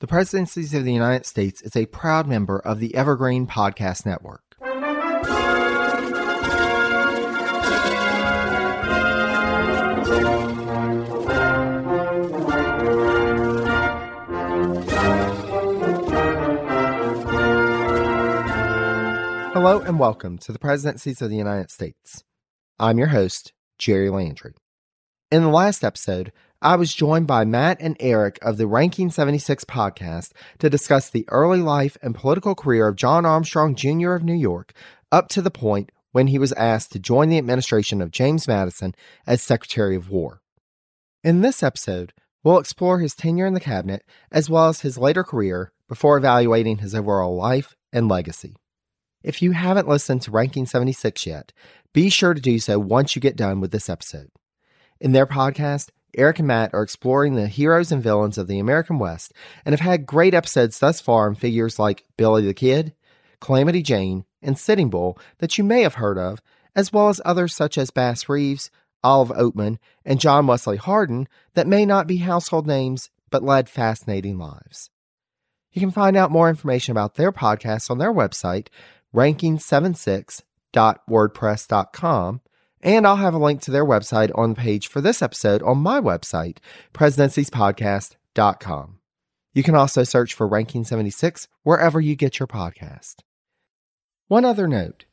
The Presidencies of the United States is a proud member of the Evergreen Podcast Network. Hello and welcome to the Presidencies of the United States. I'm your host, Jerry Landry. In the last episode, I was joined by Matt and Eric of the Ranking 76 podcast to discuss the early life and political career of John Armstrong Jr. of New York up to the point when he was asked to join the administration of James Madison as Secretary of War. In this episode, we'll explore his tenure in the cabinet as well as his later career before evaluating his overall life and legacy. If you haven't listened to Ranking 76 yet, be sure to do so once you get done with this episode. In their podcast, Eric and Matt are exploring the heroes and villains of the American West and have had great episodes thus far on figures like Billy the Kid, Calamity Jane, and Sitting Bull that you may have heard of, as well as others such as Bass Reeves, Olive Oatman, and John Wesley Hardin that may not be household names but led fascinating lives. You can find out more information about their podcasts on their website, ranking76.wordpress.com and I'll have a link to their website on the page for this episode on my website, presidenciespodcast.com. You can also search for Ranking 76 wherever you get your podcast. One other note.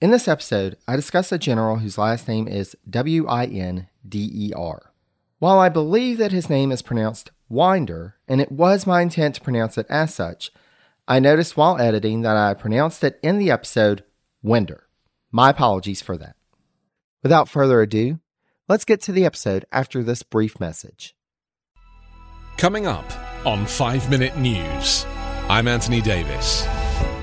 In this episode, I discuss a general whose last name is W I N D E R. While I believe that his name is pronounced Winder, and it was my intent to pronounce it as such, I noticed while editing that I pronounced it in the episode Winder. My apologies for that. Without further ado, let's get to the episode after this brief message. Coming up on 5 Minute News, I'm Anthony Davis.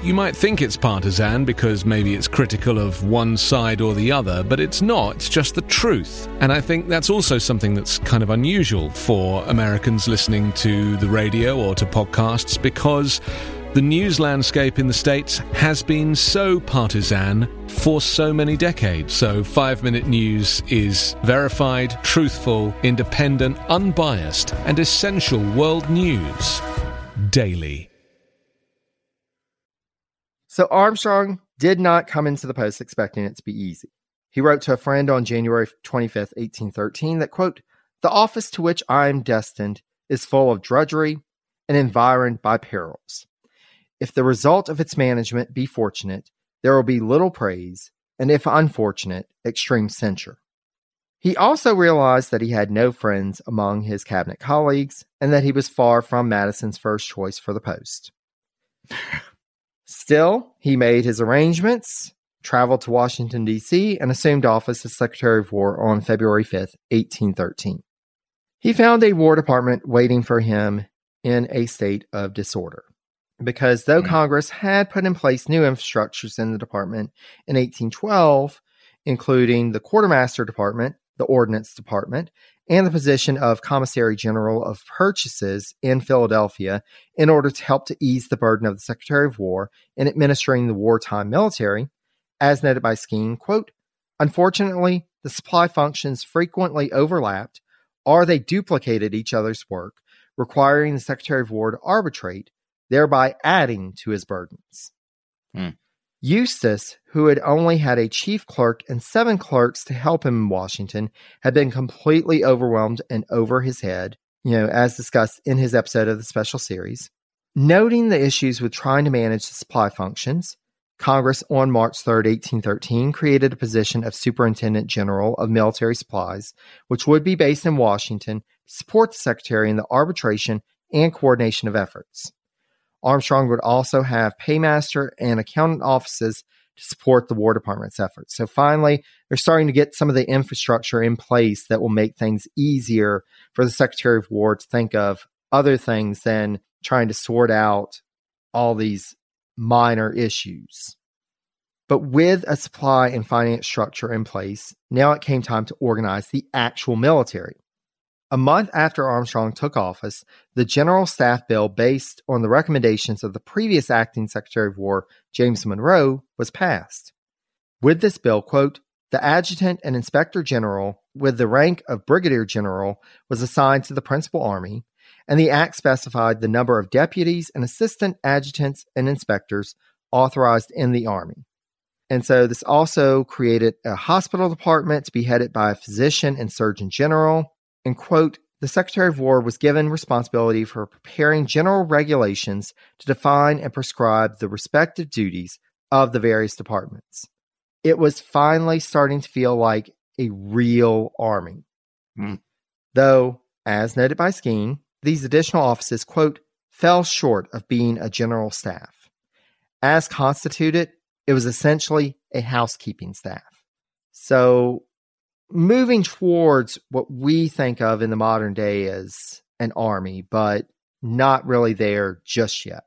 You might think it's partisan because maybe it's critical of one side or the other, but it's not. It's just the truth. And I think that's also something that's kind of unusual for Americans listening to the radio or to podcasts because the news landscape in the States has been so partisan for so many decades. So, five minute news is verified, truthful, independent, unbiased, and essential world news daily. So, Armstrong did not come into the post expecting it to be easy. He wrote to a friend on January 25th, 1813, that, quote, the office to which I am destined is full of drudgery and environed by perils. If the result of its management be fortunate, there will be little praise, and if unfortunate, extreme censure. He also realized that he had no friends among his cabinet colleagues and that he was far from Madison's first choice for the post. Still, he made his arrangements, traveled to Washington, D.C., and assumed office as Secretary of War on February 5, 1813. He found a War Department waiting for him in a state of disorder because though mm. Congress had put in place new infrastructures in the department in 1812, including the quartermaster department, the ordnance department, and the position of commissary general of purchases in Philadelphia in order to help to ease the burden of the Secretary of War in administering the wartime military, as noted by Skeen, quote, Unfortunately, the supply functions frequently overlapped or they duplicated each other's work, requiring the Secretary of War to arbitrate thereby adding to his burdens. Hmm. Eustis, who had only had a chief clerk and seven clerks to help him in Washington, had been completely overwhelmed and over his head, you know, as discussed in his episode of the special series. Noting the issues with trying to manage the supply functions, Congress on March 3, 1813, created a position of Superintendent General of Military Supplies, which would be based in Washington to support the Secretary in the arbitration and coordination of efforts. Armstrong would also have paymaster and accountant offices to support the War Department's efforts. So finally, they're starting to get some of the infrastructure in place that will make things easier for the Secretary of War to think of other things than trying to sort out all these minor issues. But with a supply and finance structure in place, now it came time to organize the actual military. A month after Armstrong took office, the General Staff Bill, based on the recommendations of the previous acting Secretary of War, James Monroe, was passed. With this bill, quote, the adjutant and inspector general, with the rank of brigadier general, was assigned to the principal army, and the act specified the number of deputies and assistant adjutants and inspectors authorized in the Army. And so this also created a hospital department to be headed by a physician and surgeon general. And quote, the Secretary of War was given responsibility for preparing general regulations to define and prescribe the respective duties of the various departments. It was finally starting to feel like a real army. Mm. Though, as noted by Skeen, these additional offices, quote, fell short of being a general staff. As constituted, it was essentially a housekeeping staff. So, moving towards what we think of in the modern day as an army, but not really there just yet.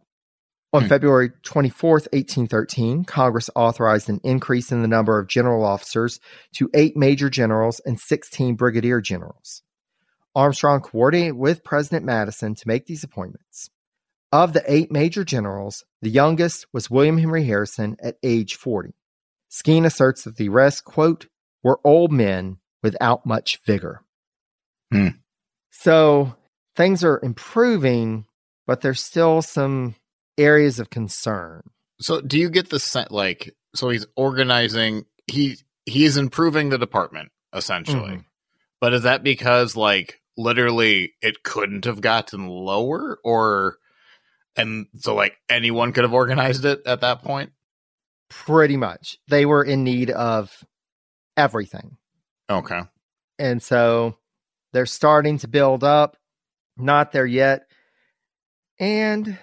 On hmm. February 24th, 1813, Congress authorized an increase in the number of general officers to eight major generals and 16 brigadier generals. Armstrong coordinated with President Madison to make these appointments. Of the eight major generals, the youngest was William Henry Harrison at age 40. Skeen asserts that the rest, quote, were old men without much vigor. Hmm. So things are improving, but there's still some areas of concern. So do you get the sense like so he's organizing he he's improving the department essentially. Mm-hmm. But is that because like literally it couldn't have gotten lower or and so like anyone could have organized it at that point? Pretty much. They were in need of everything. Okay. And so they're starting to build up. Not there yet. And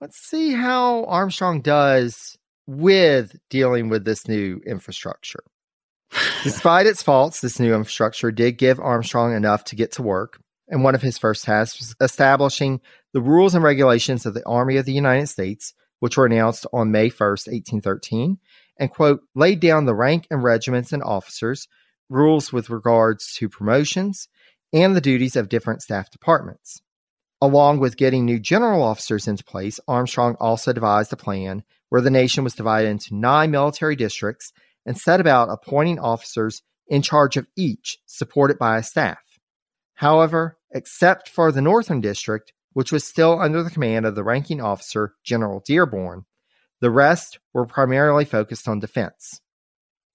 let's see how Armstrong does with dealing with this new infrastructure. Despite its faults, this new infrastructure did give Armstrong enough to get to work and one of his first tasks was establishing the rules and regulations of the Army of the United States, which were announced on May 1st, 1813, and, quote, laid down the rank and regiments and officers, rules with regards to promotions, and the duties of different staff departments. Along with getting new general officers into place, Armstrong also devised a plan where the nation was divided into nine military districts and set about appointing officers in charge of each, supported by a staff. However, except for the Northern District, which was still under the command of the ranking officer, General Dearborn, the rest were primarily focused on defense.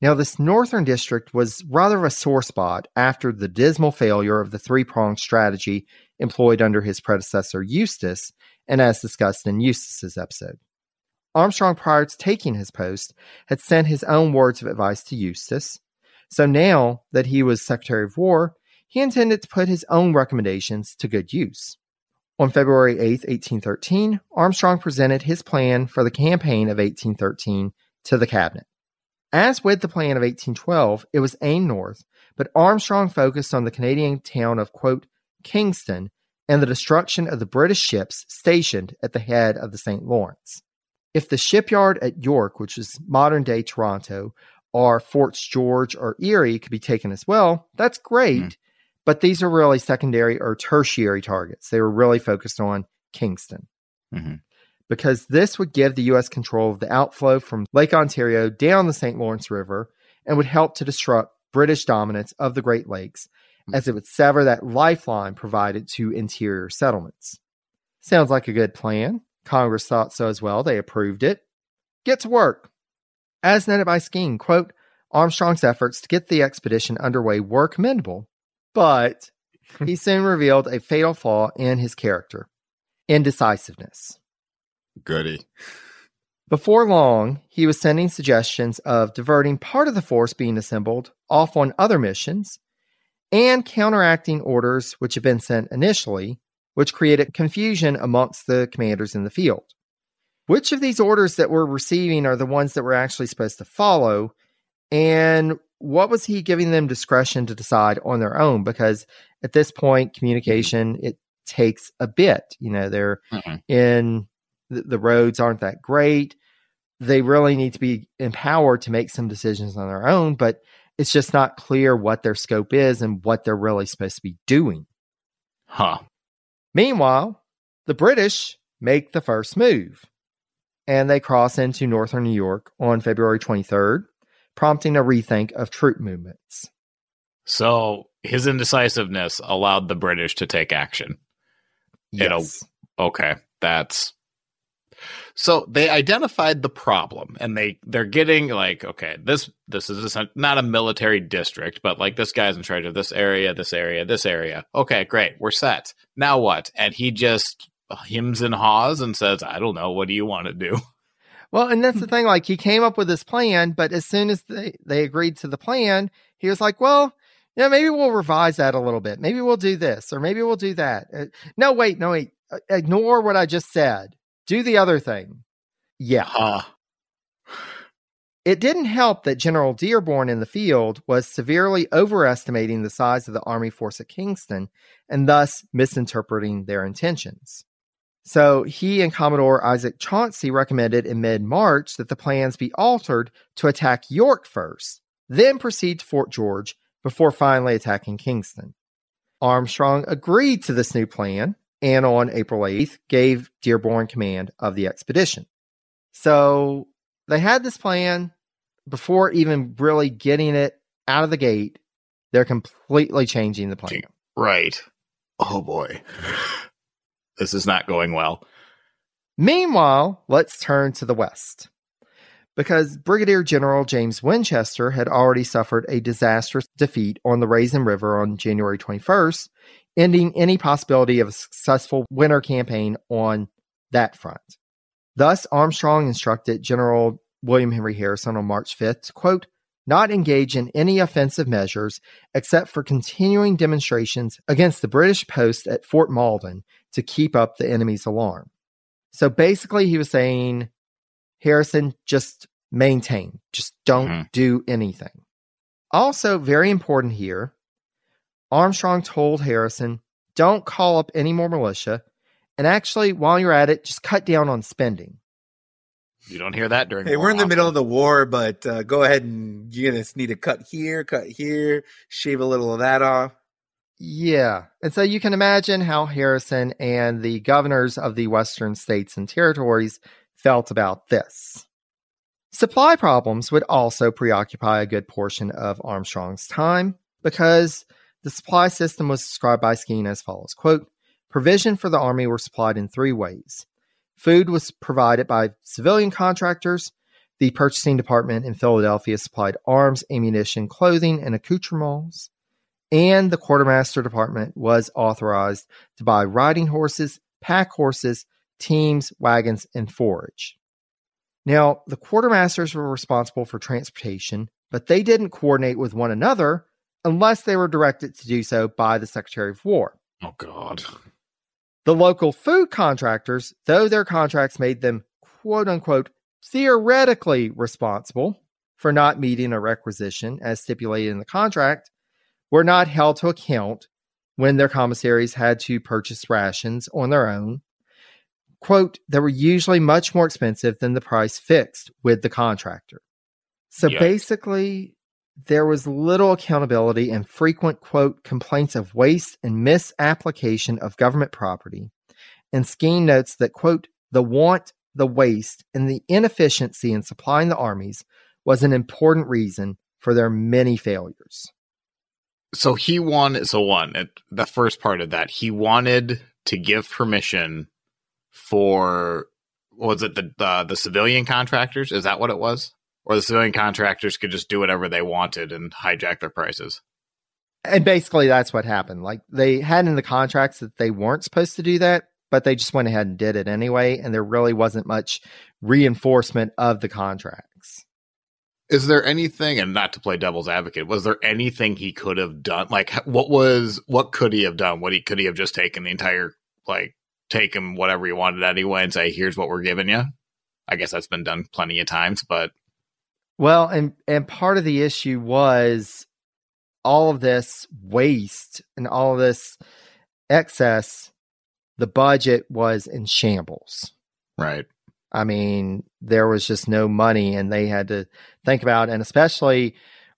Now, this Northern District was rather a sore spot after the dismal failure of the three pronged strategy employed under his predecessor, Eustis, and as discussed in Eustis's episode. Armstrong, prior to taking his post, had sent his own words of advice to Eustis. So now that he was Secretary of War, he intended to put his own recommendations to good use. On February 8, 1813, Armstrong presented his plan for the campaign of 1813 to the cabinet. As with the plan of 1812, it was aimed north, but Armstrong focused on the Canadian town of, quote, Kingston and the destruction of the British ships stationed at the head of the St. Lawrence. If the shipyard at York, which is modern day Toronto, or Forts George or Erie could be taken as well, that's great. Mm. But these are really secondary or tertiary targets. They were really focused on Kingston. Mm-hmm. Because this would give the U.S. control of the outflow from Lake Ontario down the St. Lawrence River and would help to disrupt British dominance of the Great Lakes mm-hmm. as it would sever that lifeline provided to interior settlements. Sounds like a good plan. Congress thought so as well. They approved it. Get to work. As noted by Skeen, quote, Armstrong's efforts to get the expedition underway were commendable, but he soon revealed a fatal flaw in his character indecisiveness. Goody. Before long, he was sending suggestions of diverting part of the force being assembled off on other missions and counteracting orders which had been sent initially, which created confusion amongst the commanders in the field. Which of these orders that we're receiving are the ones that we're actually supposed to follow? And what was he giving them discretion to decide on their own? Because at this point, communication it takes a bit. You know, they're mm-hmm. in the, the roads aren't that great. They really need to be empowered to make some decisions on their own, but it's just not clear what their scope is and what they're really supposed to be doing. Huh. Meanwhile, the British make the first move and they cross into northern New York on February 23rd prompting a rethink of troop movements. So his indecisiveness allowed the British to take action. It'll- Yes. Okay, that's so they identified the problem and they they're getting like okay this this is a, not a military district but like this guy's in charge of this area this area this area okay great we're set now what and he just hems and haws and says i don't know what do you want to do Well, and that's the thing. Like he came up with this plan, but as soon as they, they agreed to the plan, he was like, well, yeah, maybe we'll revise that a little bit. Maybe we'll do this or maybe we'll do that. Uh, no, wait, no, wait. Uh, Ignore what I just said. Do the other thing. Yeah. huh It didn't help that General Dearborn in the field was severely overestimating the size of the Army force at Kingston and thus misinterpreting their intentions. So he and Commodore Isaac Chauncey recommended in mid March that the plans be altered to attack York first, then proceed to Fort George before finally attacking Kingston. Armstrong agreed to this new plan and on April 8th gave Dearborn command of the expedition. So they had this plan before even really getting it out of the gate. They're completely changing the plan. right oh boy this is not going well Meanwhile, let's turn to the West. Because Brigadier General James Winchester had already suffered a disastrous defeat on the Raisin River on January 21st, ending any possibility of a successful winter campaign on that front. Thus, Armstrong instructed General William Henry Harrison on March 5th to, quote, not engage in any offensive measures except for continuing demonstrations against the British post at Fort Malden to keep up the enemy's alarm. So basically, he was saying, Harrison, just maintain, just don't Mhm. do anything. Also, very important here, Armstrong told Harrison, don't call up any more militia. And actually, while you're at it, just cut down on spending. you don't hear that during Hey, we're in the middle of the war, but uh, go ahead and you're gonna need to cut here, cut here, shave a little of that off. Yeah. And so you can imagine how Harrison and the governors of the Western states and territories felt about this. Supply problems would also preoccupy a good portion of Armstrong's time because the supply system was described by Skeen as follows quote, Provision for the army were supplied in three ways. Food was provided by civilian contractors. The purchasing department in Philadelphia supplied arms, ammunition, clothing, and accoutrements and the quartermaster department was authorized to buy riding horses, pack horses, teams, wagons, and forage. Now, the quartermasters were responsible for transportation, but they didn't coordinate with one another unless they were directed to do so by the Secretary of War. oh god The local food contractors, though their contracts made them quote unquote theoretically responsible for not meeting a requisition as stipulated in the contract, were not held to account when their commissaries had to purchase rations on their own. Quote, they were usually much more expensive than the price fixed with the contractor. So Yikes. basically, there was little accountability and frequent, quote, complaints of waste and misapplication of government property. And Skeen notes that, quote, the want, the waste, and the inefficiency in supplying the armies was an important reason for their many failures. So he wanted so one it, the first part of that he wanted to give permission for was it the, the the civilian contractors is that what it was or the civilian contractors could just do whatever they wanted and hijack their prices And basically, that's what happened. Like they had in the contracts that they weren't supposed to do that, but they just went ahead and did it anyway. And there really wasn't much reinforcement of the contracts. Is there anything and not to play devil's advocate was there anything he could have done like what was what could he have done what he could he have just taken the entire like taken whatever he wanted anyway and say here's what we're giving you i guess that's been done plenty of times but Well, and and part of the issue was all of this waste and all of this excess. The budget was in shambles. right I mean, there was just no money, and they had to think about, and especially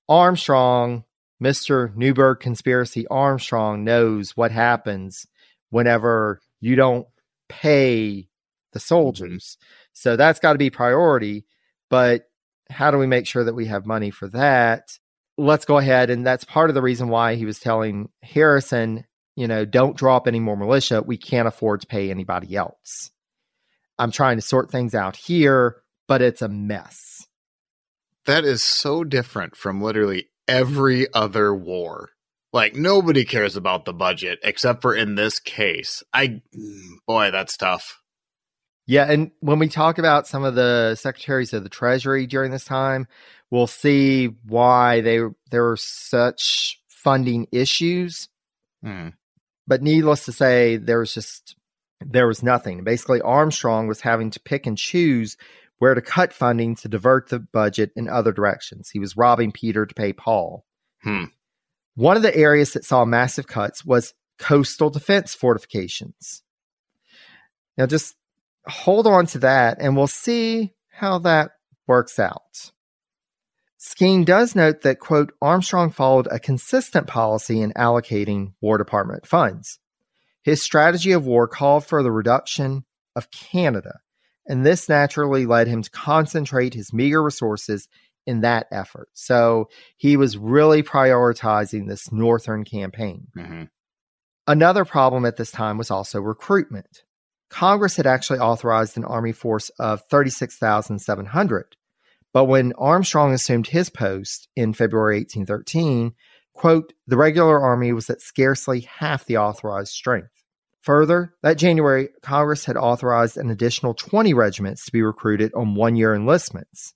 Armstrong, Mister Newburgh conspiracy Armstrong knows what happens whenever you don't pay the mm-hmm. soldiers. So that's got to be priority. But how do we make sure that we have money for that? Let's go ahead, and that's part of the reason why he was telling Harrison you know, don't drop any more militia. We can't afford to pay anybody else. I'm trying to sort things out here, but it's a mess. That is so different from literally every other war. Like nobody cares about the budget except for in this case. I boy, that's tough. Yeah, and when we talk about some of the secretaries of the treasury during this time, we'll see why they there were such funding issues. Hmm. But needless to say, there was just there was nothing. Basically, Armstrong was having to pick and choose where to cut funding to divert the budget in other directions. He was robbing Peter to pay Paul. Hmm. One of the areas that saw massive cuts was coastal defense fortifications. Now, just hold on to that and we'll see how that works out. Skeen does note that, quote, Armstrong followed a consistent policy in allocating War Department funds. His strategy of war called for the reduction of Canada, and this naturally led him to concentrate his meager resources in that effort. So he was really prioritizing this northern campaign. hmm Another problem at this time was also recruitment. Congress had actually authorized an army force of 36,700. But when Armstrong assumed his post in February 1813, quote, the regular army was at scarcely half the authorized strength. Further, that January, Congress had authorized an additional 20 regiments to be recruited on one year enlistments.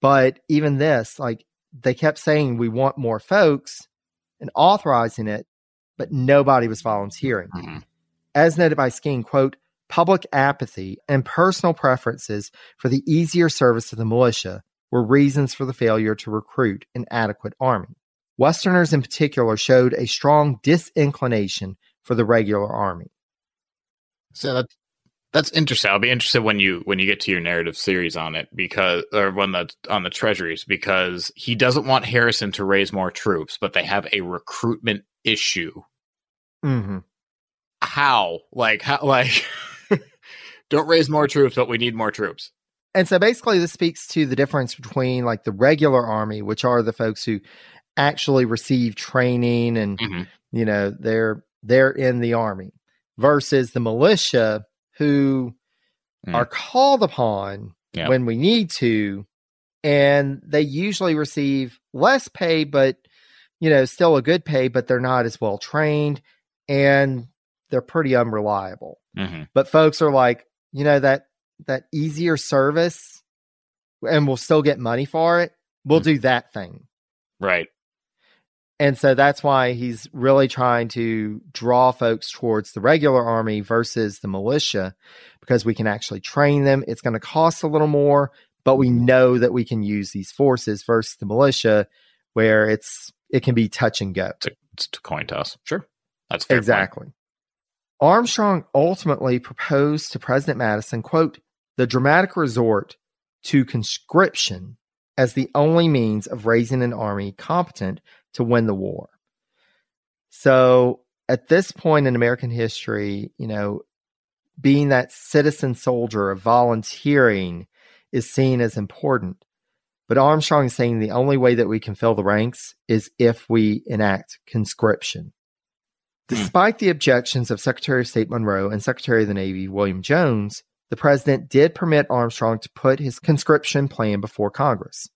But even this, like they kept saying, we want more folks and authorizing it, but nobody was volunteering. hmm As noted by Skeen, quote, public apathy and personal preferences for the easier service of the militia were reasons for the failure to recruit an adequate army. Westerners in particular showed a strong disinclination for the regular army. So that's that's interesting. I'll be interested when you when you get to your narrative series on it because or when the on the treasuries because he doesn't want Harrison to raise more troops, but they have a recruitment issue. Mm-hmm. How? Like how like don't raise more troops, but we need more troops. And so basically, this speaks to the difference between like the regular army, which are the folks who actually receive training and Mhm. you know they're they're in the army, versus the militia who Mm. are called upon Yeah. when we need to, and they usually receive less pay, but you know still a good pay, but they're not as well trained and they're pretty unreliable hmm but folks are like you know that that easier service and we'll still get money for it we'll Mm. do that thing Right. And so that's why he's really trying to draw folks towards the regular army versus the militia because we can actually train them it's going to cost a little more but we mm-hmm. know that we can use these forces versus the militia where it's it can be touch and go It's a, coin toss. Sure. That's fair. point. Exactly. Armstrong ultimately proposed to President Madison, quote, the dramatic resort to conscription as the only means of raising an army competent to win the war. So at this point in American history, you know, being that citizen soldier of volunteering is seen as important. But Armstrong is saying the only way that we can fill the ranks is if we enact conscription. Hmm. Despite the objections of Secretary of State Monroe and Secretary of the Navy William Jones, the president did permit Armstrong to put his conscription plan before Congress.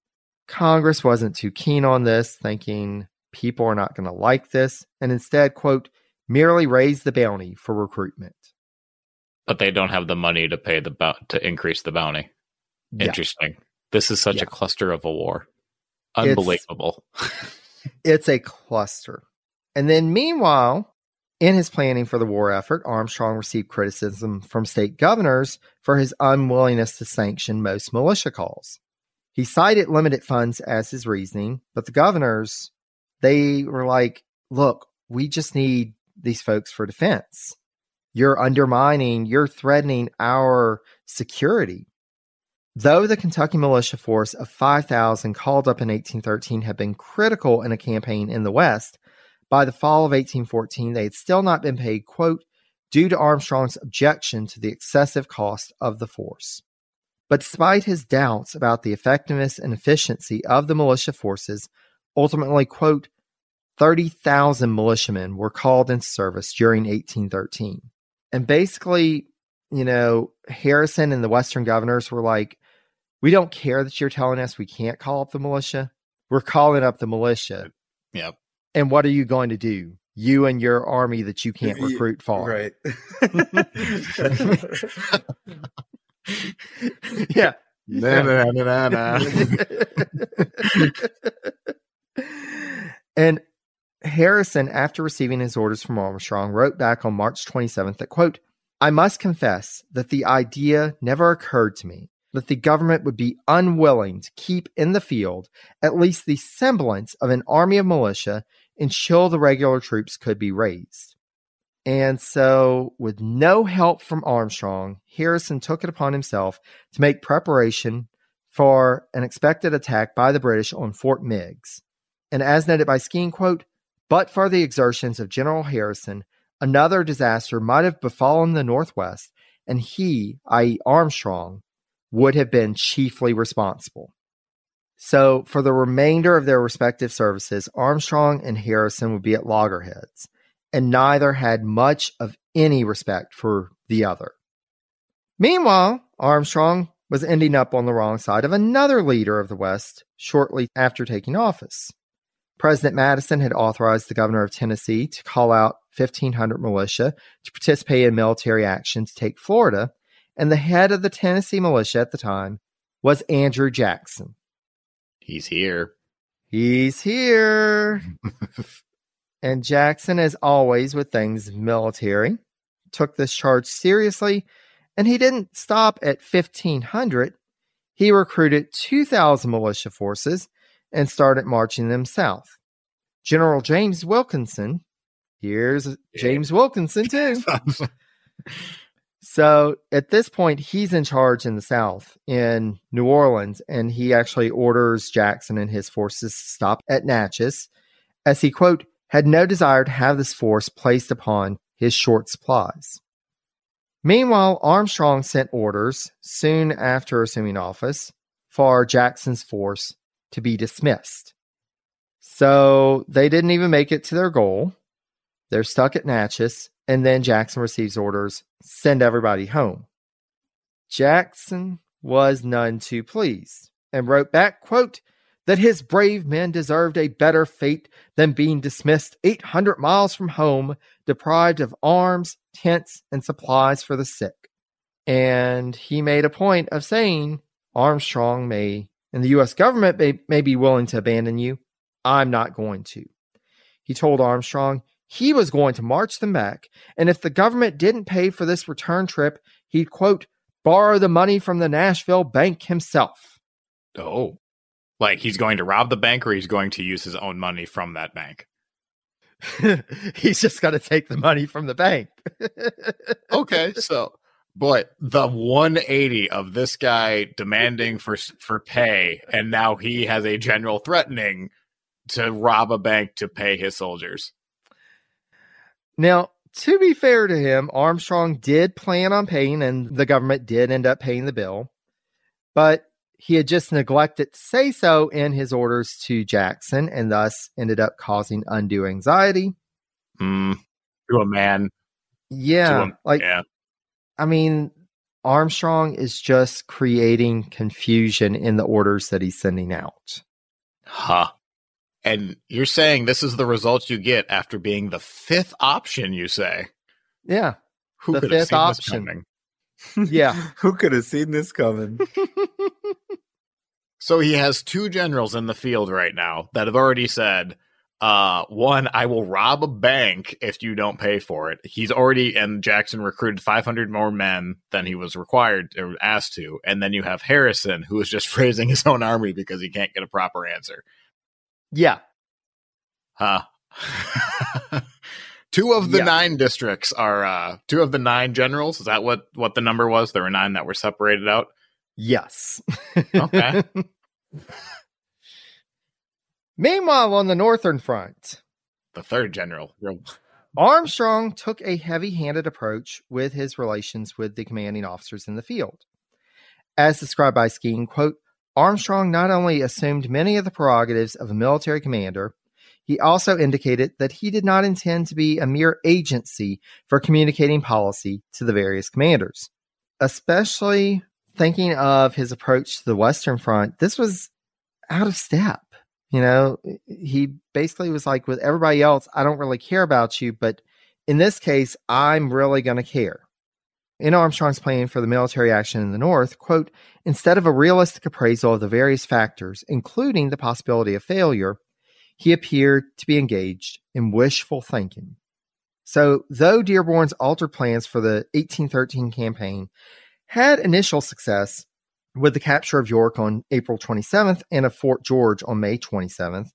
Congress wasn't too keen on this, thinking people are not going to like this, and instead, quote, merely raised the bounty for recruitment. But they don't have the money to pay the bou- to increase the bounty. Yeah. Interesting. This is such Yeah. a cluster of a war. It's- Unbelievable. It's a cluster. And then, meanwhile, in his planning for the war effort, Armstrong received criticism from state governors for his unwillingness to sanction most militia calls. He cited limited funds as his reasoning, but the governors, they were like, look, we just need these folks for defense. You're undermining, you're threatening our security. Though the Kentucky militia force of 5,000 called up in 1813 had been critical in a campaign in the West, by the fall of 1814 they had still not been paid, quote, due to Armstrong's objection to the excessive cost of the force. But despite his doubts about the effectiveness and efficiency of the militia forces, ultimately, quote, 30,000 militiamen were called into service during 1813. And basically, you know, Harrison and the Western governors were like, we don't care that you're telling us we can't call up the militia. We're calling up the militia. Yep. And what are you going to do? You and your army that you can't recruit for. Right. yeah. Na, na, na, na, na. and Harrison, after receiving his orders from Armstrong, wrote back on March 27th that, quote, I must confess that the idea never occurred to me that the government would be unwilling to keep in the field at least the semblance of an army of militia until the regular troops could be raised. And so, with no help from Armstrong, Harrison took it upon himself to make preparation for an expected attack by the British on Fort Meigs. And as noted by Skeen, quote, but for the exertions of General Harrison, another disaster might have befallen the Northwest, and he, i.e., Armstrong, would have been chiefly responsible. So, for the remainder of their respective services, Armstrong and Harrison would be at loggerheads, and neither had much of any respect for the other. Meanwhile, Armstrong was ending up on the wrong side of another leader of the West shortly after taking office. President Madison had authorized the governor of Tennessee to call out 1,500 militia to participate in military action to take Florida, and the head of the Tennessee militia at the time was Andrew Jackson. He's here. He's here. and Jackson, as always with things military, took this charge seriously, and he didn't stop at 1,500. He recruited 2,000 militia forces and started marching them south. General James Wilkinson, here's James Wilkinson too. So at this point, he's in charge in the South in New Orleans, and he actually orders Jackson and his forces to stop at Natchez, as he, quote, had no desire to have this force placed upon his short supplies. Meanwhile, Armstrong sent orders soon after assuming office for Jackson's force to be dismissed. So they didn't even make it to their goal. They're stuck at Natchez, and then Jackson receives orders send everybody home. Jackson was none too pleased and wrote back, quote, that his brave men deserved a better fate than being dismissed 800 miles from home, deprived of arms, tents, and supplies for the sick. And he made a point of saying Armstrong may, and the U.S. government may, may be willing to abandon you. I'm not going to. He told Armstrong he was going to march them back, and if the government didn't pay for this return trip, he'd, quote, borrow the money from the Nashville bank himself. Oh. Like he's going to rob the bank or he's going to use his own money from that bank. He's just going to take the money from the bank. Okay, so but the 180 of this guy demanding for for pay and now he has a general threatening to rob a bank to pay his soldiers. Now, to be fair to him, Armstrong did plan on paying, and the government did end up paying the bill, but he had just neglected to say so in his orders to Jackson, and thus ended up causing undue anxiety. Hmm. to a man. Yeah, a, like yeah. I mean, Armstrong is just creating confusion in the orders that he's sending out. Huh. And you're saying this is the result you get after being the fifth option, you say? Yeah, Who The could have fifth seen this option. coming? Yeah. Who could have seen this coming? So he has two generals in the field right now that have already said, uh, one, I will rob a bank if you don't pay for it. He's already, and Jackson recruited 500 more men than he was required or asked to. And then you have Harrison, who is just raising his own army because he can't get a proper answer. yeah, Huh. Two of the Yeah. nine districts are, uh, two of the nine generals. Is that what, what the number was? There were nine that were separated out. yes. Okay. Meanwhile, on the northern front, The third general. Armstrong took a heavy handed approach with his relations with the commanding officers in the field. As described by Skeen, quote, Armstrong not only assumed many of the prerogatives of a military commander, he also indicated that he did not intend to be a mere agency for communicating policy to the various commanders. Especially thinking of his approach to the Western Front, this was out of step. You know, he basically was like, with everybody else, I don't really care about you, but in this case, I'm really going to care. In Armstrong's plan for the military action in the North, quote, instead of a realistic appraisal of the various factors, including the possibility of failure, he appeared to be engaged in wishful thinking. So, though Dearborn's altered plans for the 1813 campaign had initial success with the capture of York on April 27th and of Fort George on May 27th,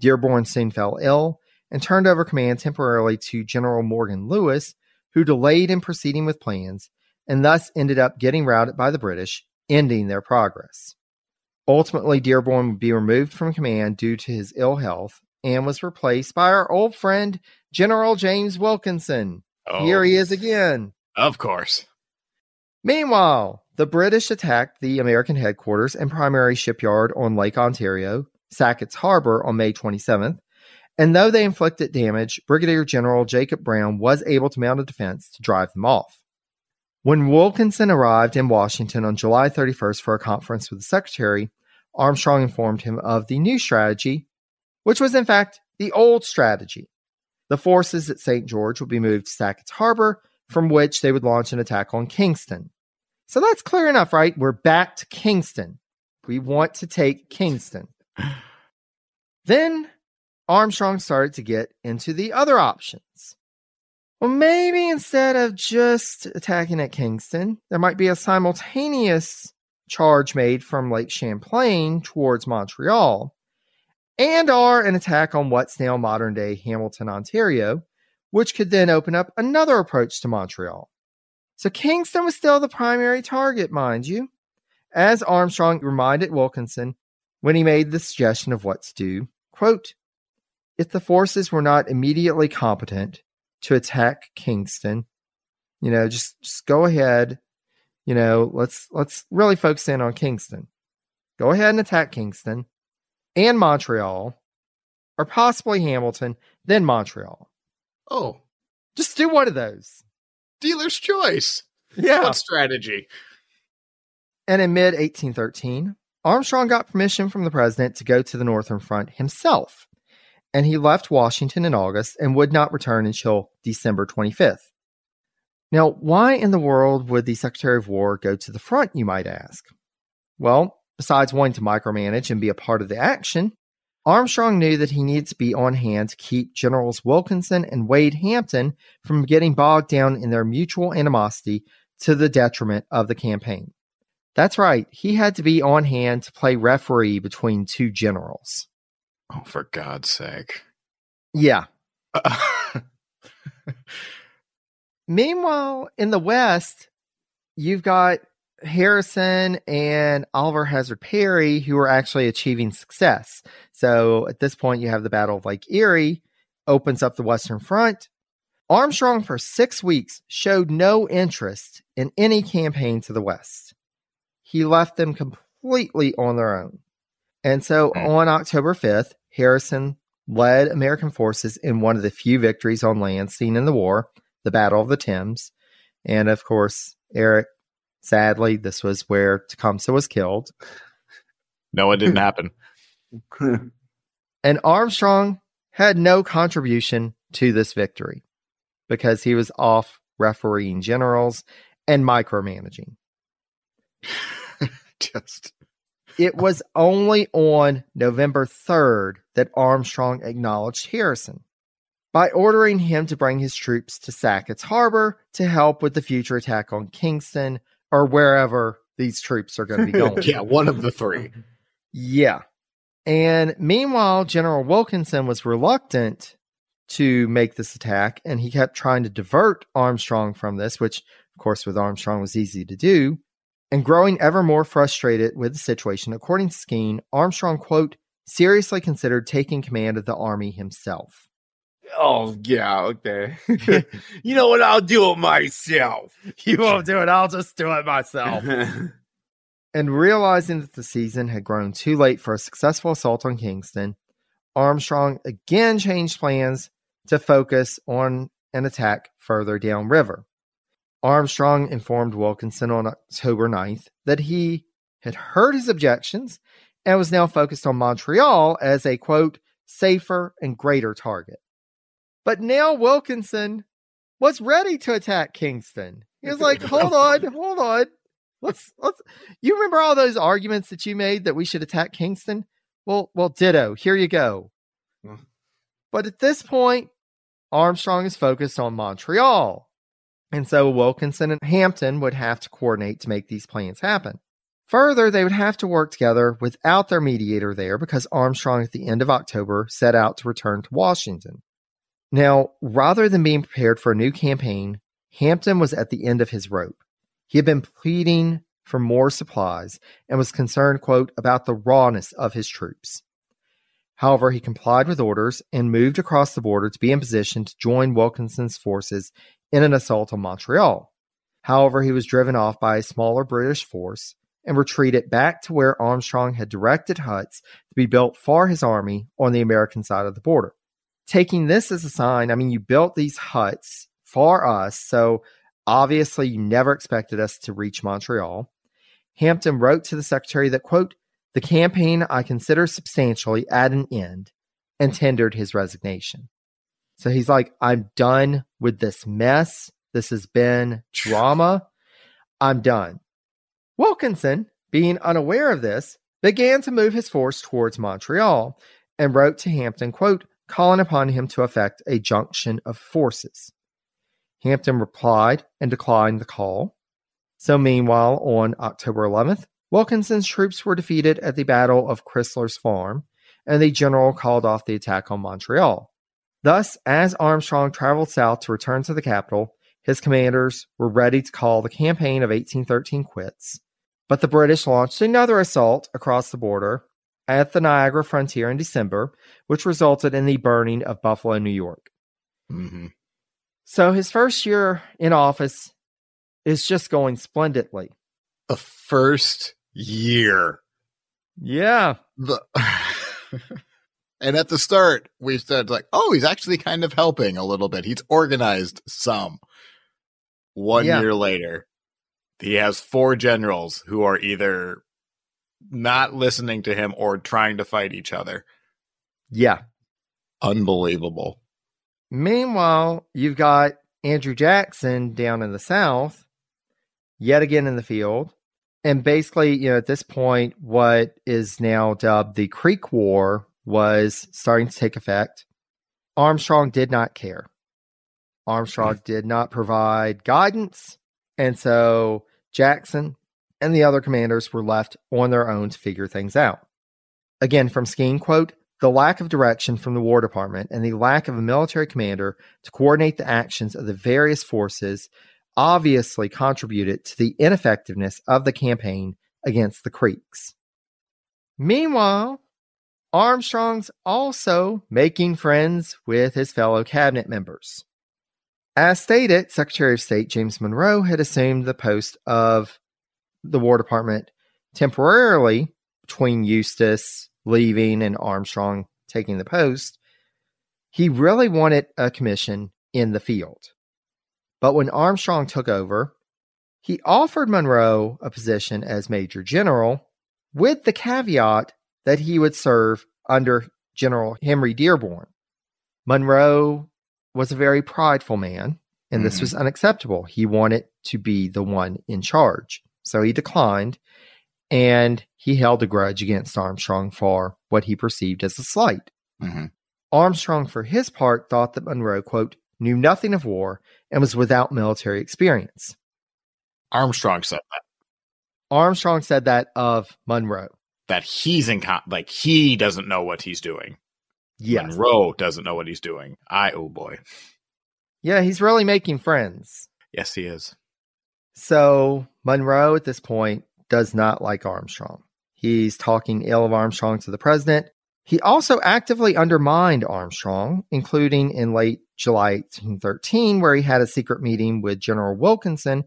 Dearborn soon fell ill and turned over command temporarily to General Morgan Lewis, who delayed in proceeding with plans and thus ended up getting routed by the British, ending their progress. Ultimately, Dearborn would be removed from command due to his ill health and was replaced by our old friend, General James Wilkinson. Oh, Here he oh. is again. Of course. Meanwhile, the British attacked the American headquarters and primary shipyard on Lake Ontario, Sackett's Harbor, on May 27th. And though they inflicted damage, Brigadier General Jacob Brown was able to mount a defense to drive them off. When Wilkinson arrived in Washington on July 31st for a conference with the Secretary, Armstrong informed him of the new strategy, which was in fact the old strategy. The forces at St. George would be moved to Sackett's Harbor, from which they would launch an attack on Kingston. So that's clear enough, right? We're back to Kingston. We want to take Kingston. then Armstrong started to get into the other options. Well, maybe instead of just attacking at Kingston, there might be a simultaneous charge made from Lake Champlain towards Montreal, and or an attack on what's now modern day Hamilton, Ontario, which could then open up another approach to Montreal. So Kingston was still the primary target, mind you, as Armstrong reminded Wilkinson when he made the suggestion of what to do. Quote, if the forces were not immediately competent to attack Kingston, you know, just just go ahead, you know, let's let's really focus in on Kingston. Go ahead and attack Kingston and Montreal, or possibly Hamilton, then Montreal. Oh, Just do one of those. dealer's choice. Yeah. What strategy? And in mid 1813, Armstrong got permission from the president to go to the Northern Front himself, and he left Washington in August and would not return until December 25th. Now, why in the world would the Secretary of War go to the front, you might ask? Well, besides wanting to micromanage and be a part of the action, Armstrong knew that he needed to be on hand to keep Generals Wilkinson and Wade Hampton from getting bogged down in their mutual animosity to the detriment of the campaign. That's right, he had to be on hand to play referee between two generals. Oh, for God's sake. Yeah. Meanwhile, in the West, you've got Harrison and Oliver Hazard Perry who are actually achieving success. So at this point, you have the Battle of Lake Erie, opens up the Western Front. Armstrong, for six weeks, showed no interest in any campaign to the West. He left them completely on their own. And so Hmm. on October 5th, Harrison led American forces in one of the few victories on land seen in the war, the Battle of the Thames. And of course, Eric, sadly, this was where Tecumseh was killed. no, it didn't happen. And Armstrong had no contribution to this victory because he was off refereeing generals and micromanaging. Just It was only on November 3rd that Armstrong acknowledged Harrison by ordering him to bring his troops to Sackett's Harbor to help with the future attack on Kingston or wherever these troops are going to be going. yeah, one of the three. Yeah. And meanwhile, General Wilkinson was reluctant to make this attack, and he kept trying to divert Armstrong from this, which, of course, with Armstrong was easy to do. And growing ever more frustrated with the situation, according to Skeen, Armstrong, quote, seriously considered taking command of the army himself. oh yeah, okay. you know what? I'll do it myself. You won't do it, I'll just do it myself. and realizing that the season had grown too late for a successful assault on Kingston, Armstrong again changed plans to focus on an attack further downriver. Armstrong informed Wilkinson on October 9th that he had heard his objections and was now focused on Montreal as a quote, safer and greater target. But now Wilkinson was ready to attack Kingston. He was like, hold on, hold on. Let's let's you remember all those arguments that you made that we should attack Kingston? Well, well, ditto. Here you go. Mm. But at this point, Armstrong is focused on Montreal. And so Wilkinson and Hampton would have to coordinate to make these plans happen. Further, they would have to work together without their mediator there because Armstrong at the end of October set out to return to Washington. Now, rather than being prepared for a new campaign, Hampton was at the end of his rope. He had been pleading for more supplies and was concerned, quote, about the rawness of his troops. However, he complied with orders and moved across the border to be in position to join Wilkinson's forces in an assault on Montreal. However, he was driven off by a smaller British force and retreated back to where Armstrong had directed huts to be built for his army on the American side of the border. Taking this as a sign, I mean, you built these huts for us, so obviously you never expected us to reach Montreal. Hampton wrote to the secretary that, quote, the campaign I consider substantially at an end and tendered his resignation. So he's like, I'm done with this mess. This has been drama. I'm done. Wilkinson, being unaware of this, began to move his force towards Montreal and wrote to Hampton, quote, calling upon him to effect a junction of forces. Hampton replied and declined the call. So, meanwhile, on October 11th, Wilkinson's troops were defeated at the Battle of Crysler's Farm, and the general called off the attack on Montreal. Thus, as Armstrong traveled south to return to the capital, his commanders were ready to call the campaign of 1813 quits. But the British launched another assault across the border at the Niagara frontier in December, which resulted in the burning of Buffalo, New York. Mm-hmm. So his first year in office is just going splendidly. The first year. Yeah. The and at the start, we said like, oh, he's actually kind of helping a little bit. He's organized some. One Yeah. year later, he has four generals who are either not listening to him or trying to fight each other. Yeah. Unbelievable. Meanwhile, you've got Andrew Jackson down in the South, yet again in the field. And basically, you know, at this point, what is now dubbed the Creek War was starting to take effect. Armstrong did not care. Armstrong mm-hmm. did not provide guidance. And so Jackson and the other commanders were left on their own to figure things out. Again, from Skeen, quote, the lack of direction from the War Department and the lack of a military commander to coordinate the actions of the various forces obviously contributed to the ineffectiveness of the campaign against the Creeks. Meanwhile, Armstrong's also making friends with his fellow cabinet members. As stated, Secretary of State James Monroe had assumed the post of the War Department temporarily between Eustis leaving and Armstrong taking the post. He really wanted a commission in the field. But when Armstrong took over, he offered Monroe a position as Major General with the caveat that he would serve under General Henry Dearborn. Monroe was a very prideful man, and this Mhm. was unacceptable. He wanted to be the one in charge. So he declined, and he held a grudge against Armstrong for what he perceived as a slight. Mhm. Armstrong, for his part, thought that Monroe, quote, knew nothing of war and was without military experience. Armstrong said that Armstrong said that of Monroe. That he's in con- like he doesn't know what he's doing. Yeah, Monroe doesn't know what he's doing. I oh boy. Yeah, he's really making friends. Yes, he is. So Monroe at this point does not like Armstrong. He's talking ill of Armstrong to the president. He also actively undermined Armstrong, including in late July 1813, where he had a secret meeting with General Wilkinson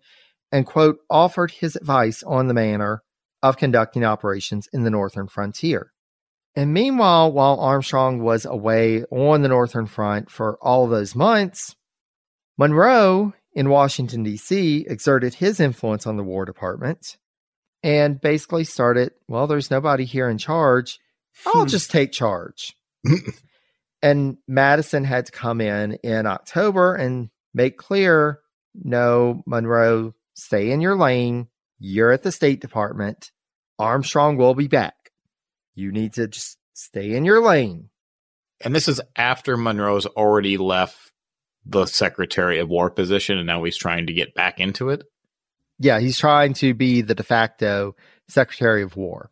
and, quote, offered his advice on the manner of conducting operations in the northern frontier. And meanwhile, while Armstrong was away on the Northern Front for all those months, Monroe in Washington, D.C., exerted his influence on the War Department and basically started, well, there's nobody here in charge. I'll Hmm. just take charge. and Madison had to come in in October and make clear no, Monroe, stay in your lane. You're at the State Department. Armstrong will be back. You need to just stay in your lane. And this is after Monroe's already left the Secretary of War position and now he's trying to get back into it. Yeah, he's trying to be the de facto Secretary of War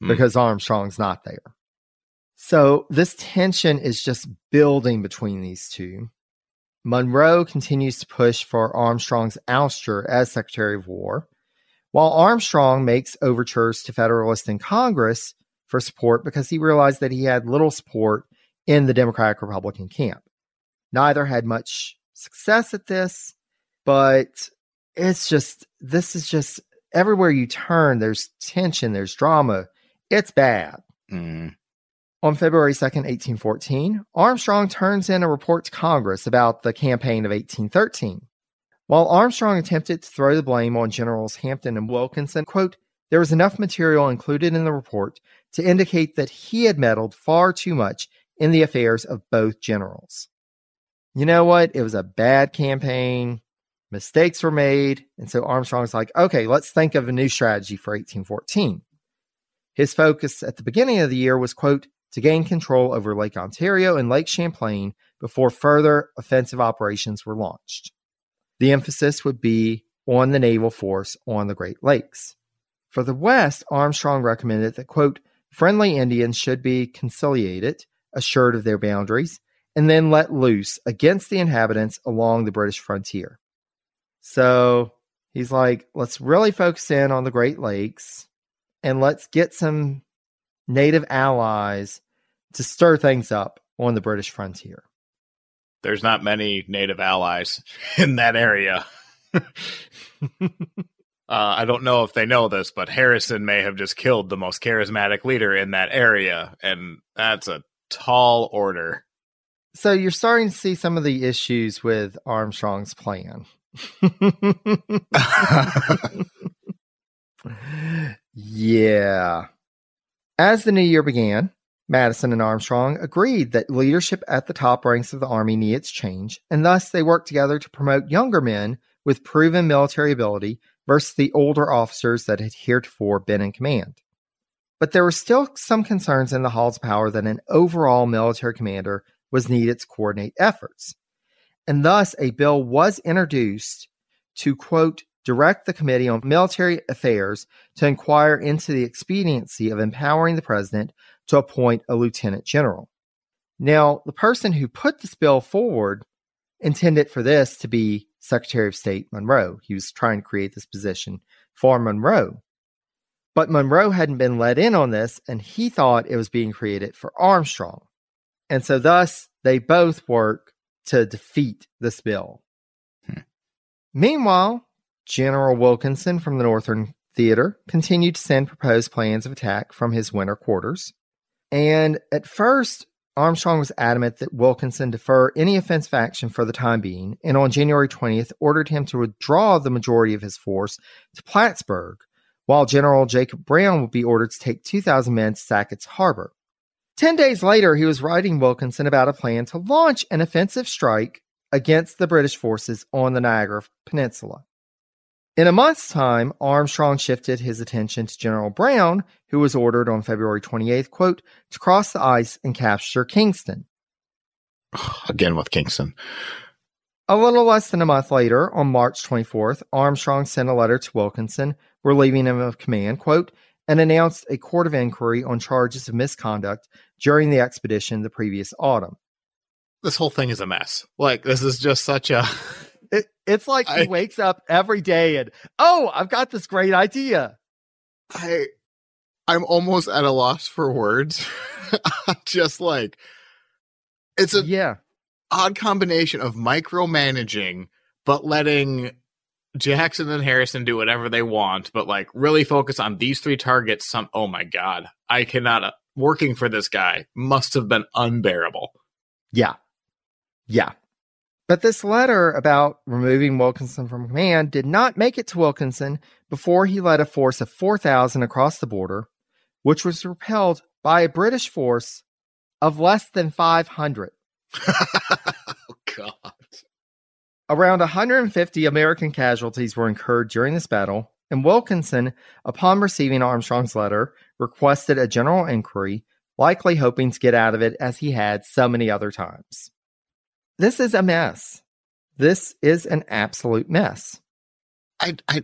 Hmm. because Armstrong's not there. So this tension is just building between these two. Monroe continues to push for Armstrong's ouster as Secretary of War, while Armstrong makes overtures to Federalists in Congress for support because he realized that he had little support in the Democratic Republican camp. Neither had much success at this, but it's just, this is just everywhere you turn, there's tension, there's drama. It's bad. Mm. On February 2nd, 1814, Armstrong turns in a report to Congress about the campaign of 1813. While Armstrong attempted to throw the blame on Generals Hampton and Wilkinson, quote, there was enough material included in the report to indicate that he had meddled far too much in the affairs of both generals. You know what? It was a bad campaign. Mistakes were made. And so Armstrong's like, okay, let's think of a new strategy for 1814. His focus at the beginning of the year was, quote, to gain control over Lake Ontario and Lake Champlain before further offensive operations were launched. The emphasis would be on the naval force on the Great Lakes. For the West, Armstrong recommended that, quote, friendly Indians should be conciliated, assured of their boundaries, and then let loose against the inhabitants along the British frontier. So he's like, let's really focus in on the Great Lakes and let's get some native allies to stir things up on the British frontier. There's not many native allies in that area. uh, I don't know if they know this, but Harrison may have just killed the most charismatic leader in that area, and that's a tall order. So you're starting to see some of the issues with Armstrong's plan. yeah. As the new year began, Madison and Armstrong agreed that leadership at the top ranks of the Army needs change, and thus they worked together to promote younger men with proven military ability versus the older officers that had heretofore been in command. But there were still some concerns in the halls of power that an overall military commander was needed to coordinate efforts. And thus, a bill was introduced to, quote, direct the Committee on Military Affairs to inquire into the expediency of empowering the president to appoint a lieutenant general. Now, the person who put this bill forward intended for this to be Secretary of State Monroe. He was trying to create this position for Monroe. But Monroe hadn't been let in on this, and he thought it was being created for Armstrong. And so, thus, they both work to defeat this bill. Hmm. Meanwhile, General Wilkinson from the Northern Theater continued to send proposed plans of attack from his winter quarters. And at first, Armstrong was adamant that Wilkinson defer any offensive action for the time being, and on January 20th ordered him to withdraw the majority of his force to Plattsburgh, while General Jacob Brown would be ordered to take 2,000 men to Sackett's Harbor. Ten days later, he was writing Wilkinson about a plan to launch an offensive strike against the British forces on the Niagara Peninsula. In a month's time, Armstrong shifted his attention to General Brown, who was ordered on February 28th, quote, to cross the ice and capture Kingston. Again with Kingston. A little less than a month later, on March 24th, Armstrong sent a letter to Wilkinson relieving him of command, quote, and announced a court of inquiry on charges of misconduct during the expedition the previous autumn. This whole thing is a mess. Like, this is just such a. It, it's like he wakes up every day and, oh, I've got this great idea. I I'm almost at a loss for words. Just like it's a yeah. odd combination of micromanaging, but letting Jackson and Harrison do whatever they want, but like really focus on these three targets. Some oh my god, I cannot uh, working for this guy must have been unbearable. Yeah. Yeah. But this letter about removing Wilkinson from command did not make it to Wilkinson before he led a force of 4,000 across the border, which was repelled by a British force of less than 500. oh, God. Around 150 American casualties were incurred during this battle, and Wilkinson, upon receiving Armstrong's letter, requested a general inquiry, likely hoping to get out of it as he had so many other times. This is a mess. This is an absolute mess. I, I,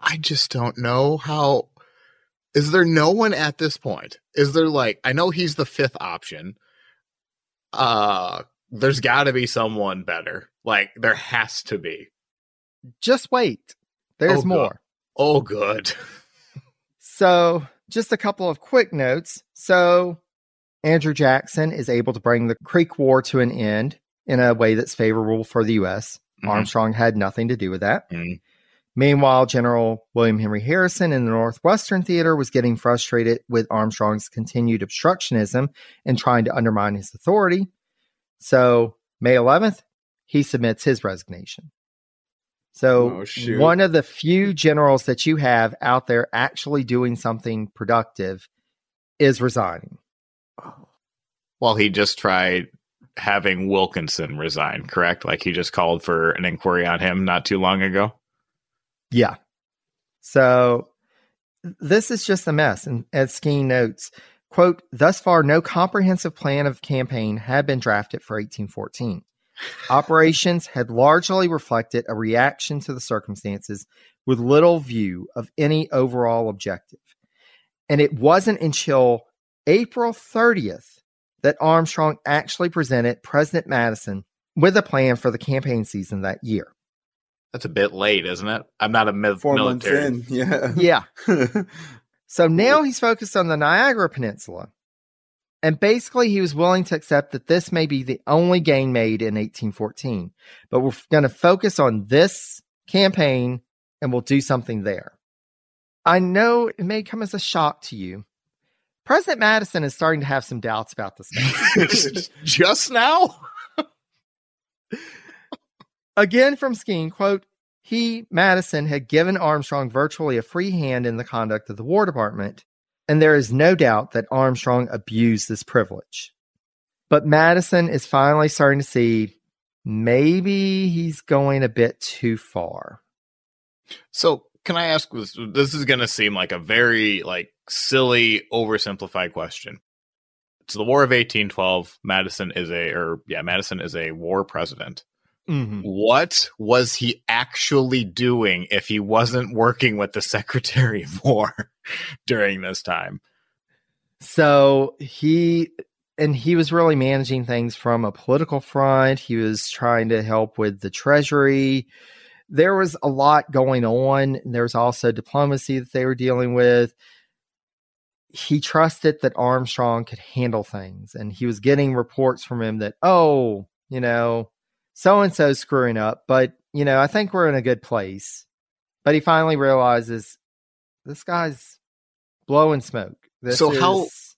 I just don't know how. Is there no one at this point? Is there like I know he's the fifth option. Uh there's got to be someone better. Like there has to be. Just wait. There's Oh, more. Oh, good. So, just a couple of quick notes. So, Andrew Jackson is able to bring the Creek War to an end in a way that's favorable for the U.S. Mhm. Armstrong had nothing to do with that. Mhm. Meanwhile, General William Henry Harrison in the Northwestern Theater was getting frustrated with Armstrong's continued obstructionism and trying to undermine his authority. So, May 11th, he submits his resignation. So, Oh, one of the few generals that you have out there actually doing something productive is resigning. Well, he just tried having Wilkinson resign, correct? Like he just called for an inquiry on him not too long ago. Yeah. So this is just a mess. And as Skeen notes, quote, thus far, no comprehensive plan of campaign had been drafted for 1814. Operations had largely reflected a reaction to the circumstances with little view of any overall objective. And it wasn't until April 30th that Armstrong actually presented President Madison with a plan for the campaign season that year. That's a bit late, isn't it? I'm not a mil- Four military. months in. Yeah. Yeah. So now he's focused on the Niagara Peninsula. And basically, he was willing to accept that this may be the only gain made in 1814. But we're going to focus on this campaign and we'll do something there. I know it may come as a shock to you. President Madison is starting to have some doubts about this. just now? Again from Skeen, quote, he, Madison, had given Armstrong virtually a free hand in the conduct of the War Department, and there is no doubt that Armstrong abused this privilege. But Madison is finally starting to see maybe he's going a bit too far. So, can I ask this? This is going to seem like a very like silly, oversimplified question. So the War of 1812. Madison is a, or yeah, Madison is a war president. Mm-hmm. What was he actually doing if he wasn't working with the Secretary of War during this time? So he and he was really managing things from a political front. He was trying to help with the treasury. There was a lot going on. There was also diplomacy that they were dealing with. He trusted that Armstrong could handle things, and he was getting reports from him that, oh, you know, so and so screwing up, but you know, I think we're in a good place. But he finally realizes this guy's blowing smoke. This So how- is- So-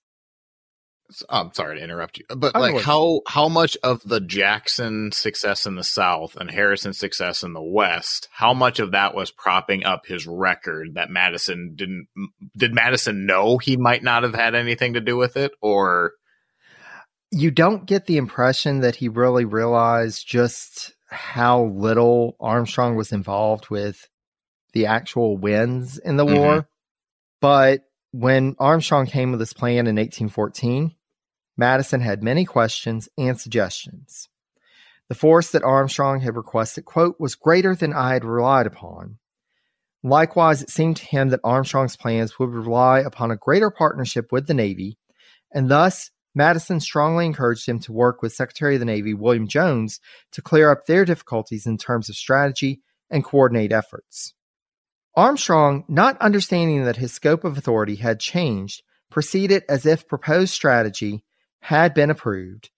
I'm sorry to interrupt you, but like how how much of the Jackson success in the South and Harrison's success in the West, how much of that was propping up his record that Madison didn't? Did Madison know he might not have had anything to do with it, or you don't get the impression that he really realized just how little Armstrong was involved with the actual wins in the Mhm. war. But when Armstrong came with his plan in 1814, Madison had many questions and suggestions. The force that Armstrong had requested, quote, was greater than I had relied upon. Likewise, it seemed to him that Armstrong's plans would rely upon a greater partnership with the Navy, and thus Madison strongly encouraged him to work with Secretary of the Navy William Jones to clear up their difficulties in terms of strategy and coordinate efforts. Armstrong, not understanding that his scope of authority had changed, proceeded as if proposed strategy had been approved,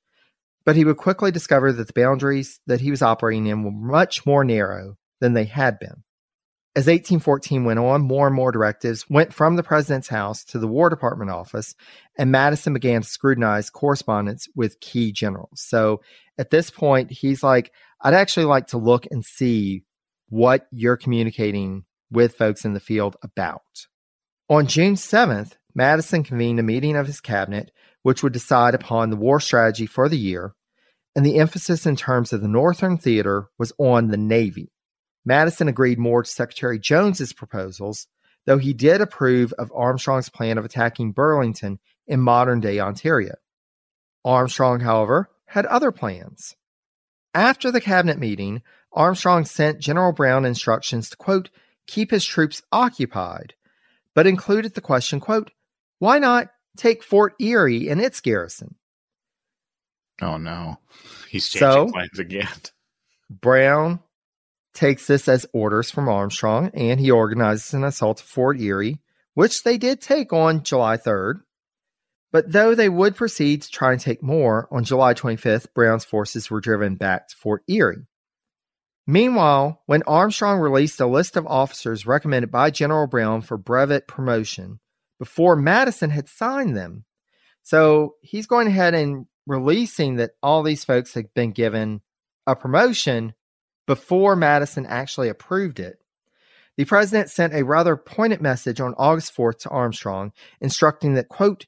but he would quickly discover that the boundaries that he was operating in were much more narrow than they had been. As 1814 went on, more and more directives went from the president's house to the War Department office, and Madison began to scrutinize correspondence with key generals. So at this point, he's like, I'd actually like to look and see what you're communicating with folks in the field about. On June 7th, Madison convened a meeting of his cabinet, which would decide upon the war strategy for the year, and the emphasis in terms of the Northern Theater was on the Navy. Madison agreed more to Secretary Jones's proposals, though he did approve of Armstrong's plan of attacking Burlington in modern day Ontario. Armstrong, however, had other plans. After the cabinet meeting, Armstrong sent General Brown instructions to, quote, keep his troops occupied, but included the question, quote, why not take Fort Erie and its garrison? Oh no. He's changing So- plans again. Brown takes this as orders from Armstrong and he organizes an assault of Fort Erie, which they did take on July 3rd. But though they would proceed to try and take more, on July 25th, Brown's forces were driven back to Fort Erie. Meanwhile, when Armstrong released a list of officers recommended by General Brown for brevet promotion before Madison had signed them, so he's going ahead and releasing that all these folks had been given a promotion before Madison actually approved it. The president sent a rather pointed message on August 4th to Armstrong, instructing that, quote,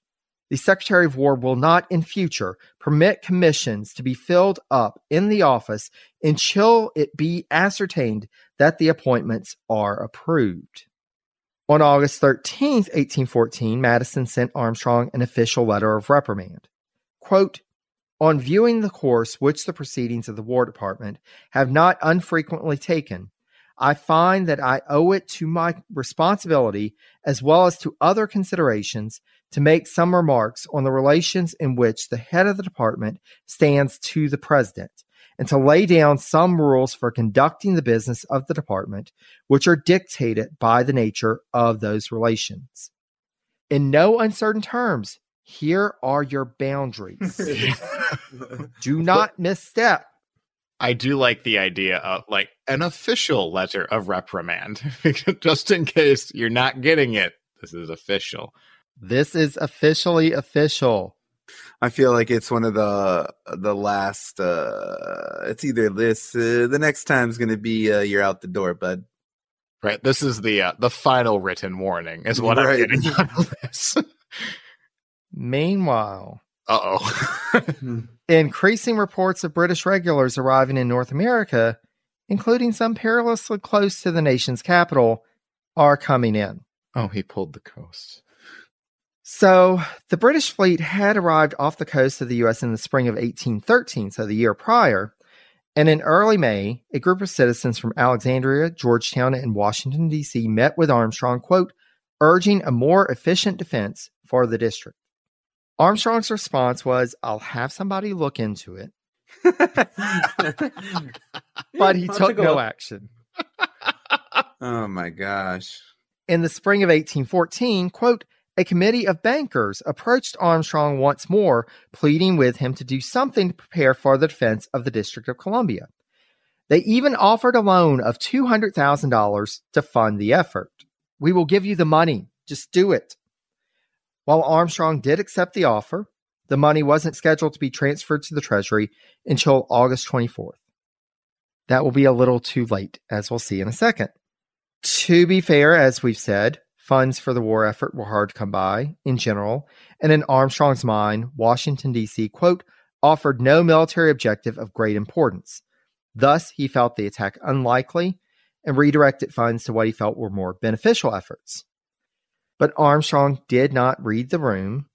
the Secretary of War will not in future permit commissions to be filled up in the office until it be ascertained that the appointments are approved. On August 13th, 1814, Madison sent Armstrong an official letter of reprimand. Quote, on viewing the course which the proceedings of the War Department have not unfrequently taken, I find that I owe it to my responsibility as well as to other considerations to make some remarks on the relations in which the head of the department stands to the president and to lay down some rules for conducting the business of the department which are dictated by the nature of those relations. In no uncertain terms, here are your boundaries. Do not misstep. I do like the idea of like an official letter of reprimand, just in case you're not getting it. This is official. This is officially official. I feel like it's one of the the last. uh It's either this. Uh, the next time's gonna be uh, you're out the door, bud. Right. This is the uh, the final written warning, is what I'm Right. getting out of this. Meanwhile, Uh oh. increasing reports of British regulars arriving in North America, including some perilously close to the nation's capital, are coming in. oh, he pulled the coast. So, the British fleet had arrived off the coast of the US in the spring of 1813, so the year prior. And in early May, a group of citizens from Alexandria, Georgetown, and Washington, D.C. met with Armstrong, quote, urging a more efficient defense for the district. Armstrong's response was, I'll have somebody look into it, but he took no action. Oh my gosh. In the spring of 1814, quote, a committee of bankers approached Armstrong once more, pleading with him to do something to prepare for the defense of the District of Columbia. They even offered a loan of $200,000 to fund the effort. We will give you the money. Just do it. While Armstrong did accept the offer, the money wasn't scheduled to be transferred to the Treasury until August 24th. That will be a little too late, as we'll see in a second. To be fair, as we've said, funds for the war effort were hard to come by in general, and in Armstrong's mind, Washington, D.C., quote, offered no military objective of great importance. Thus, he felt the attack unlikely and redirected funds to what he felt were more beneficial efforts. But Armstrong did not read the room.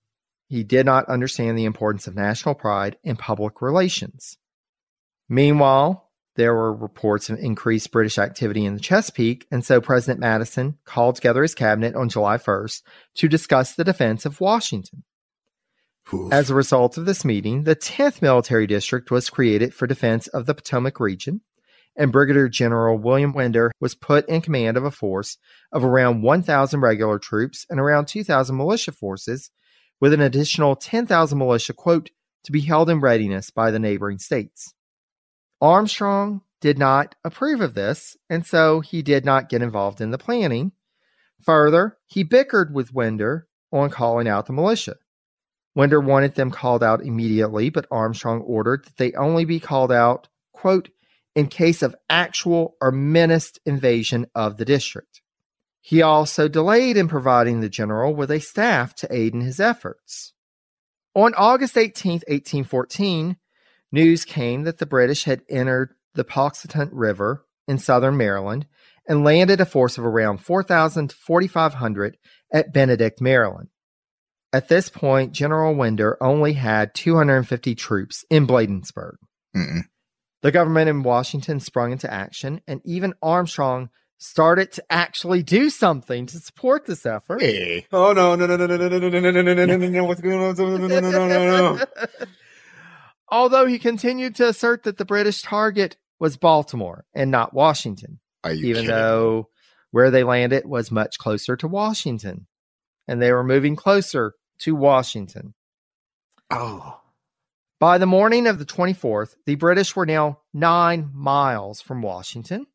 He did not understand the importance of national pride and public relations. Meanwhile, there were reports of increased British activity in the Chesapeake, and so President Madison called together his cabinet on July 1st to discuss the defense of Washington. As a result of this meeting, the 10th Military District was created for defense of the Potomac region, and Brigadier General William Winder was put in command of a force of around 1,000 regular troops and around 2,000 militia forces, with an additional 10,000 militia, quote, to be held in readiness by the neighboring states. Armstrong did not approve of this, and so he did not get involved in the planning. Further, he bickered with Winder on calling out the militia. Winder wanted them called out immediately, but Armstrong ordered that they only be called out, quote, in case of actual or menaced invasion of the district. He also delayed in providing the general with a staff to aid in his efforts. On August 18, 1814, news came that the British had entered the Pocatalic River in southern Maryland and landed a force of around 4,000 to 4,500 at Benedict, Maryland. At this point, General Winder only had 250 troops in Bladensburg. Mm-mm. The government in Washington sprung into action, and even Armstrong started to actually do something to support this effort. Hey, Oh no no no no no no no no no no no no no no what's going on? No no no no no no no. Although he continued to assert that the British target was Baltimore and not Washington, are you even kidding? though where they landed was much closer to Washington. And they were moving closer to Washington. oh, By the morning of the 24th, the British were now nine miles from Washington.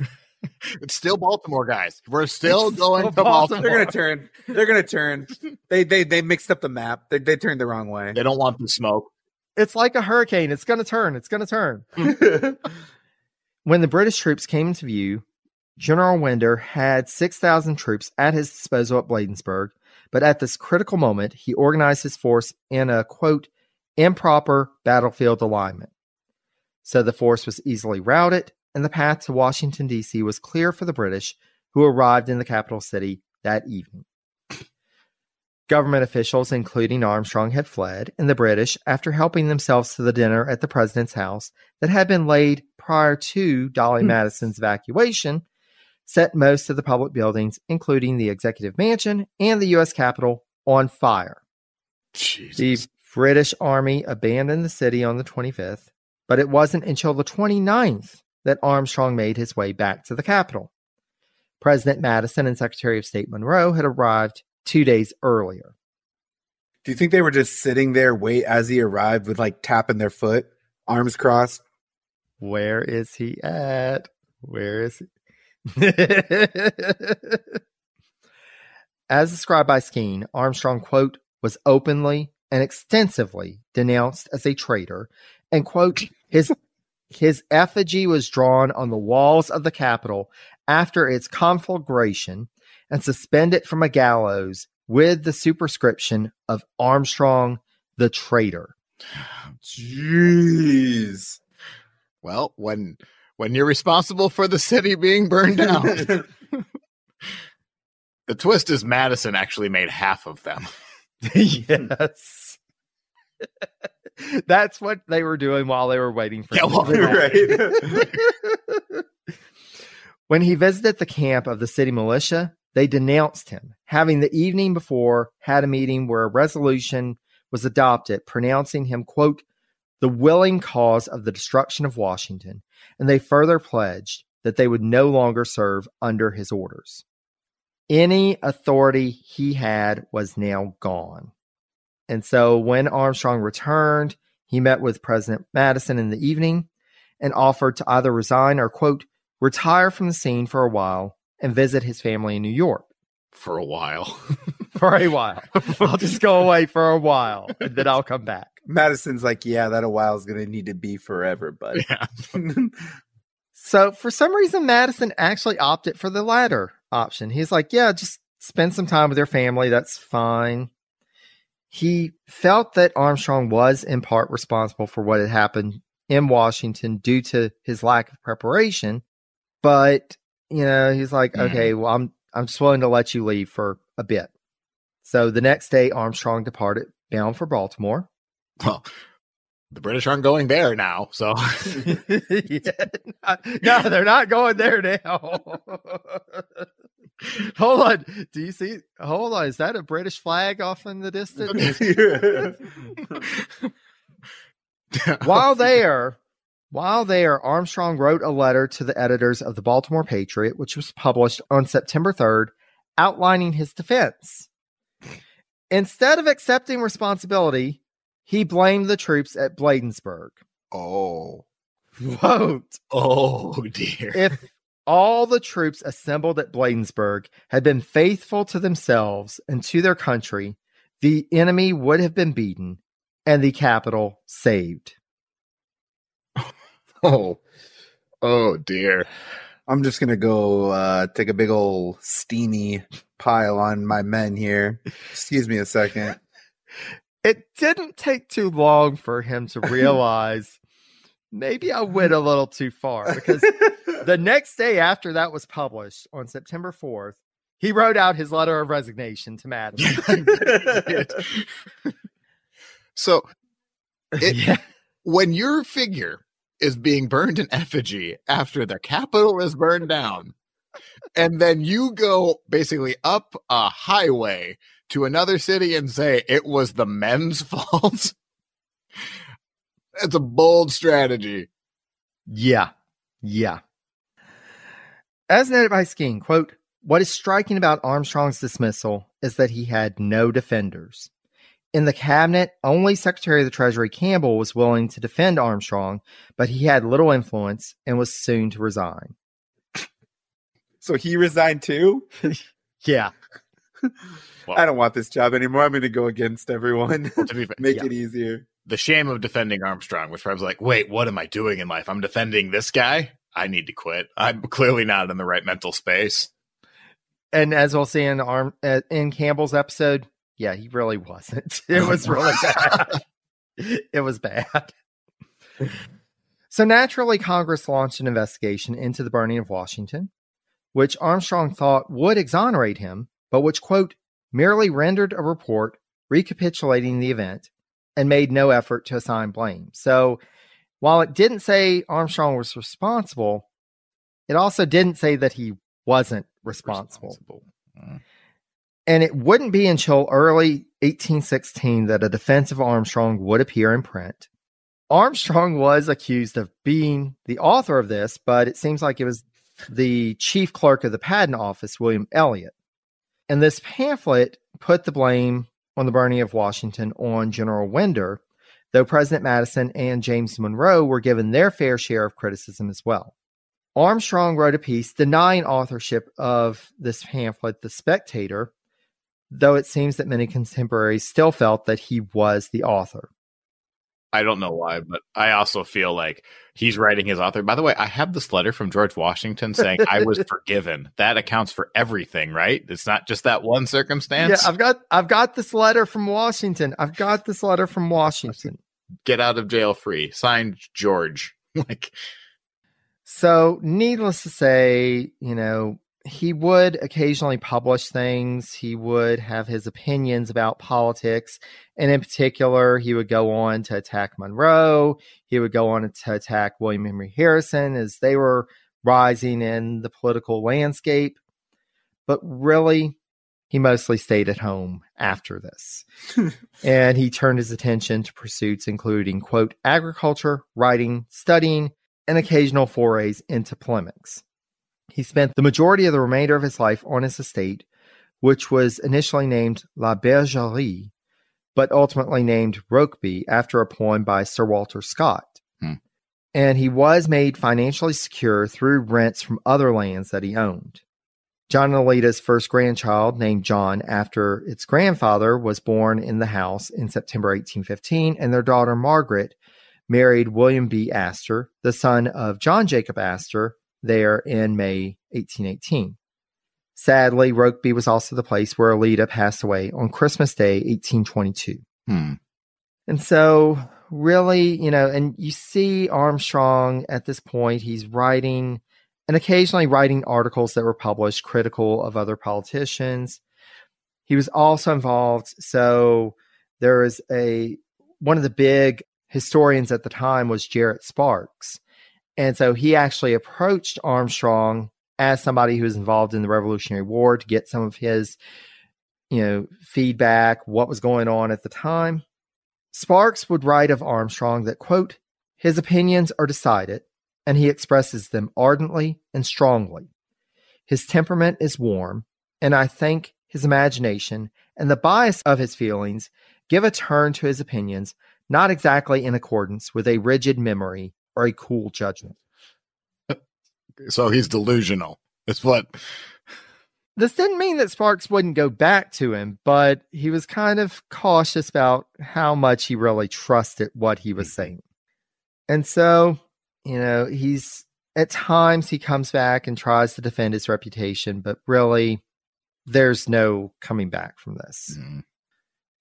it's still Baltimore, guys. We're still It's going still to Baltimore. They're gonna turn. They're gonna turn. They they they mixed up the map. They they turned the wrong way. They don't want the smoke. It's like a hurricane. It's going to turn. It's going to turn. When the British troops came into view, General Winder had 6,000 troops at his disposal at Bladensburg, but at this critical moment, he organized his force in a quote, improper battlefield alignment. So the force was easily routed, and the path to Washington, D.C. was clear for the British, who arrived in the capital city that evening. Government officials, including Armstrong, had fled, and the British, after helping themselves to the dinner at the president's house that had been laid prior to Dolley Hmm. Madison's evacuation, set most of the public buildings, including the executive mansion and the U.S. Capitol, on fire. Jesus. The British Army abandoned the city on the 25th, but it wasn't until the 29th that Armstrong made his way back to the Capitol. President Madison and Secretary of State Monroe had arrived two days earlier. Do you think they were just sitting there, wait as he arrived, with like tapping their foot, arms crossed? Where is he at? Where is he? As described by Skeen, Armstrong, quote, was openly and extensively denounced as a traitor, and, quote, his his effigy was drawn on the walls of the Capitol after its conflagration and suspend it from a gallows with the superscription of Armstrong the traitor. Jeez. Well, when when you're responsible for the city being burned down, the twist is Madison actually made half of them. yes. That's what they were doing while they were waiting for Yeah, him well, right. when he visited the camp of the city militia, they denounced him, having the evening before had a meeting where a resolution was adopted pronouncing him, quote, the willing cause of the destruction of Washington, and they further pledged that they would no longer serve under his orders. Any authority he had was now gone. And so when Armstrong returned, he met with President Madison in the evening and offered to either resign or, quote, retire from the scene for a while and visit his family in New York For a while. for a while. I'll just go away for a while and then I'll come back. Madison's like, yeah, that a while is gonna need to be forever, but yeah. So for some reason, Madison actually opted for the latter option. He's like, yeah, just spend some time with your family. That's fine. He felt that Armstrong was in part responsible for what had happened in Washington due to his lack of preparation. But, you know, he's like, Mhm. okay, well, I'm I'm just willing to let you leave for a bit. So the next day, Armstrong departed bound for Baltimore. Well, the British aren't going there now, so yeah, no, they're not going there now. hold on. Do you see? Hold on. Is that a British flag off in the distance? while there, while there, Armstrong wrote a letter to the editors of the Baltimore Patriot, which was published on September 3rd, outlining his defense. Instead of accepting responsibility, he blamed the troops at Bladensburg. oh, quote, Oh dear. if all the troops assembled at Bladensburg had been faithful to themselves and to their country, the enemy would have been beaten and the capital saved. Oh. Oh dear. I'm just gonna go uh, take a big old steamy pile on my men here. Excuse me a second. It didn't take too long for him to realize maybe I went a little too far because the next day after that was published on September 4th, he wrote out his letter of resignation to Madison. so It- yeah. when your figure is being burned in effigy after the Capitol is burned down, and then you go basically up a highway to another city and say it was the men's fault, it's a bold strategy. Yeah. Yeah. As noted by Skeen, quote, what is striking about Armstrong's dismissal is that he had no defenders. In the cabinet, only Secretary of the Treasury Campbell was willing to defend Armstrong, but he had little influence and was soon to resign. So he resigned too. Yeah. I don't want this job anymore. I'm going to go against everyone. To be fair, Make Yeah. it easier. the shame of defending Armstrong, which I was like, wait, what am I doing in life? I'm defending this guy. I need to quit. I'm clearly not in the right mental space. And as we'll see in Arm uh, in Campbell's episode, yeah, he really wasn't. It was really bad. it was bad. So naturally, Congress launched an investigation into the burning of Washington, which Armstrong thought would exonerate him, but which, quote, merely rendered a report recapitulating the event and made no effort to assign blame. So while it didn't say Armstrong was responsible, it also didn't say that he wasn't responsible. Mm. And it wouldn't be until early 1816 that a defense of Armstrong would appear in print. Armstrong was accused of being the author of this, but it seems like it was the chief clerk of the patent office, William Elliot. And this pamphlet put the blame on the burning of Washington on General Winder, though President Madison and James Monroe were given their fair share of criticism as well. Armstrong wrote a piece denying authorship of this pamphlet, The Spectator, though it seems that many contemporaries still felt that he was the author. I don't know why, but I also feel like he's writing his author. By the way, I have this letter from George Washington saying I was forgiven. That accounts for everything, right? It's not just that one circumstance. Yeah, I've got I've got this letter from Washington. I've got this letter from Washington. Get out of jail free. Signed George. like So, needless to say, you know, he would occasionally publish things. He would have his opinions about politics. And in particular, he would go on to attack Monroe. He would go on to attack William Henry Harrison as they were rising in the political landscape. But really, he mostly stayed at home after this. and he turned his attention to pursuits including, quote, agriculture, writing, studying, and occasional forays into polemics. He spent the majority of the remainder of his life on his estate, which was initially named La Bergerie, but ultimately named Rokeby after a poem by Sir Walter Scott. Hmm. And he was made financially secure through rents from other lands that he owned. John and Alida's first grandchild, named John after its grandfather, was born in the house in September 1815, and their daughter Margaret married William B. Astor, the son of John Jacob Astor, there in May 1818. Sadly, Rokeby was also the place where Alida passed away on Christmas Day, 1822. hmm. And so, really, you know, and you see Armstrong at this point, he's writing and occasionally writing articles that were published critical of other politicians. He was also involved. So, there is a one of the big historians at the time was Jared Sparks. And so he actually approached Armstrong as somebody who was involved in the Revolutionary War to get some of his, you know, feedback, what was going on at the time. Sparks would write of Armstrong that, quote, his opinions are decided and he expresses them ardently and strongly. His temperament is warm, and I think his imagination and the bias of his feelings give a turn to his opinions not exactly in accordance with a rigid memory a cool judgment. So he's delusional. It's what This didn't mean that Sparks wouldn't go back to him, but he was kind of cautious about how much he really trusted what he was saying. And so, you know, he's at times he comes back and tries to defend his reputation, but really there's no coming back from this. Mm.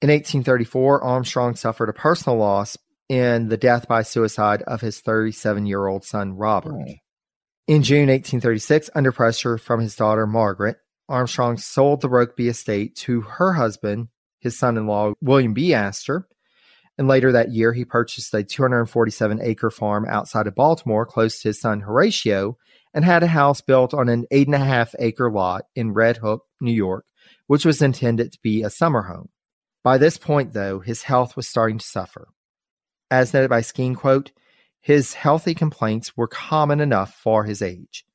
In 1834, Armstrong suffered a personal loss in the death by suicide of his 37 year old son, Robert. Oh. In June 1836, under pressure from his daughter, Margaret, Armstrong sold the Rokeby estate to her husband, his son in law, William B. Astor. And later that year, he purchased a 247 acre farm outside of Baltimore, close to his son Horatio, and had a house built on an eight and a half acre lot in Red Hook, New York, which was intended to be a summer home. By this point, though, his health was starting to suffer. As noted by Skeen, quote, his healthy complaints were common enough for his age.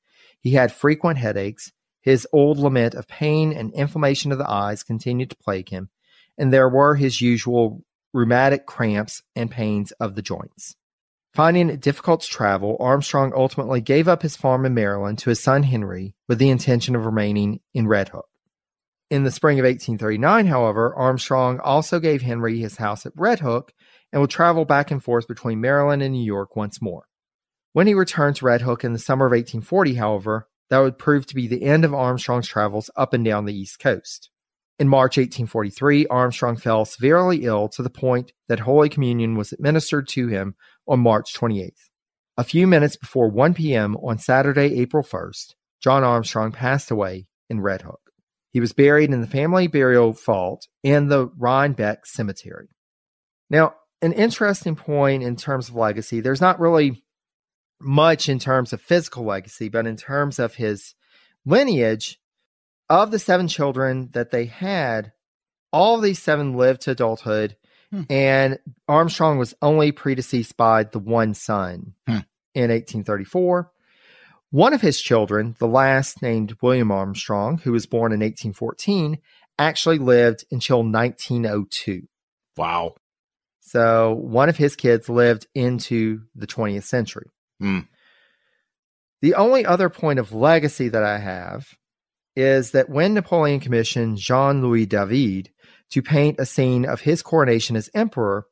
He had frequent headaches, his old lament of pain and inflammation of the eyes continued to plague him, and there were his usual rheumatic cramps and pains of the joints. Finding it difficult to travel, Armstrong ultimately gave up his farm in Maryland to his son Henry with the intention of remaining in Red Hook. In the spring of 1839, however, Armstrong also gave Henry his house at Red Hook and would travel back and forth between Maryland and New York once more. When he returned to Red Hook in the summer of 1840, however, that would prove to be the end of Armstrong's travels up and down the East Coast. In March 1843, Armstrong fell severely ill to the point that Holy Communion was administered to him on March 28th. A few minutes before 1 p.m. on Saturday, April 1st, John Armstrong passed away in Red Hook. He was buried in the family burial vault in the Rhinebeck Cemetery. Now, an interesting point in terms of legacy, there's not really much in terms of physical legacy, but in terms of his lineage, of the seven children that they had, all of these seven lived to adulthood, Hmm. and Armstrong was only predeceased by the one son Hmm. in 1834. One of his children, the last named William Armstrong, who was born in 1814, actually lived until 1902. wow. So one of his kids lived into the 20th century. Hmm. The only other point of legacy that I have is that when Napoleon commissioned Jean Louis David to paint a scene of his coronation as emperor,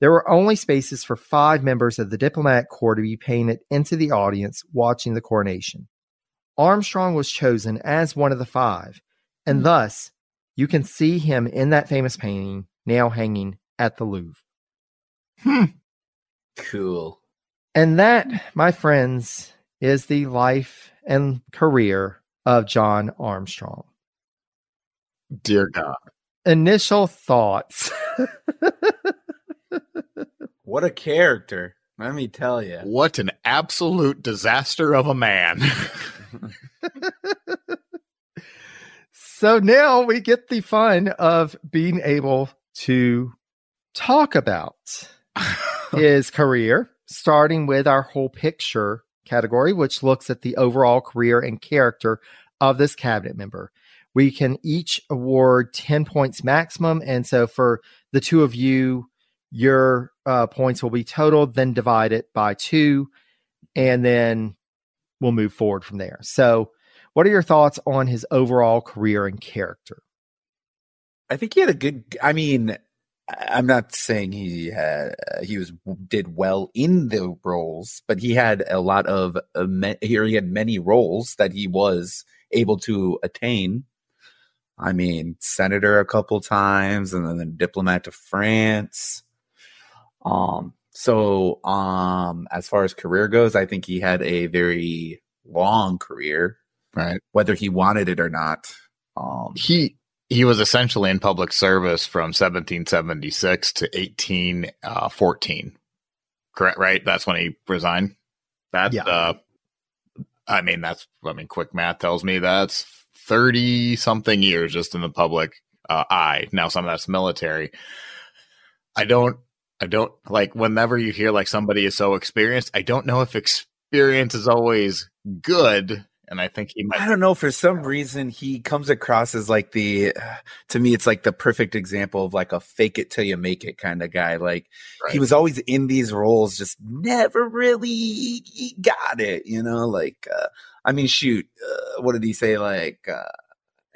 there were only spaces for five members of the diplomatic corps to be painted into the audience watching the coronation. Armstrong was chosen as one of the five, and thus you can see him in that famous painting now hanging at the Louvre. Hmm. Cool. And that, my friends, is the life and career of John Armstrong. Dear God. Initial thoughts. What a character. Let me tell you. What an absolute disaster of a man. so now we get the fun of being able to talk about his career, starting with our whole picture category, which looks at the overall career and character of this cabinet member. We can each award 10 points maximum. And so for the two of you, your uh, points will be totaled, then divided by two, and then we'll move forward from there. So, what are your thoughts on his overall career and character? I think he had a good. I mean, I'm not saying he had he was did well in the roles, but he had a lot of uh, here. He had many roles that he was able to attain. I mean, senator a couple times, and then a diplomat to France. Um. So, um, as far as career goes, I think he had a very long career, right. whether he wanted it or not. Um, He he was essentially in public service from 1776 to 1814. Correct, right? That's when he resigned. That's Yeah. uh I mean that's I mean quick math tells me that's 30 something years just in the public uh, eye. Now some of that's military. I don't I don't like whenever you hear like somebody is so experienced, I don't know if experience is always good and I think he might. I don't know. For some reason, he comes across as like the. To me, it's like the perfect example of like a fake it till you make it kind of guy. Like Right. he was always in these roles, just never really got it. You know, like uh, I mean, shoot, uh, what did he say? Like uh,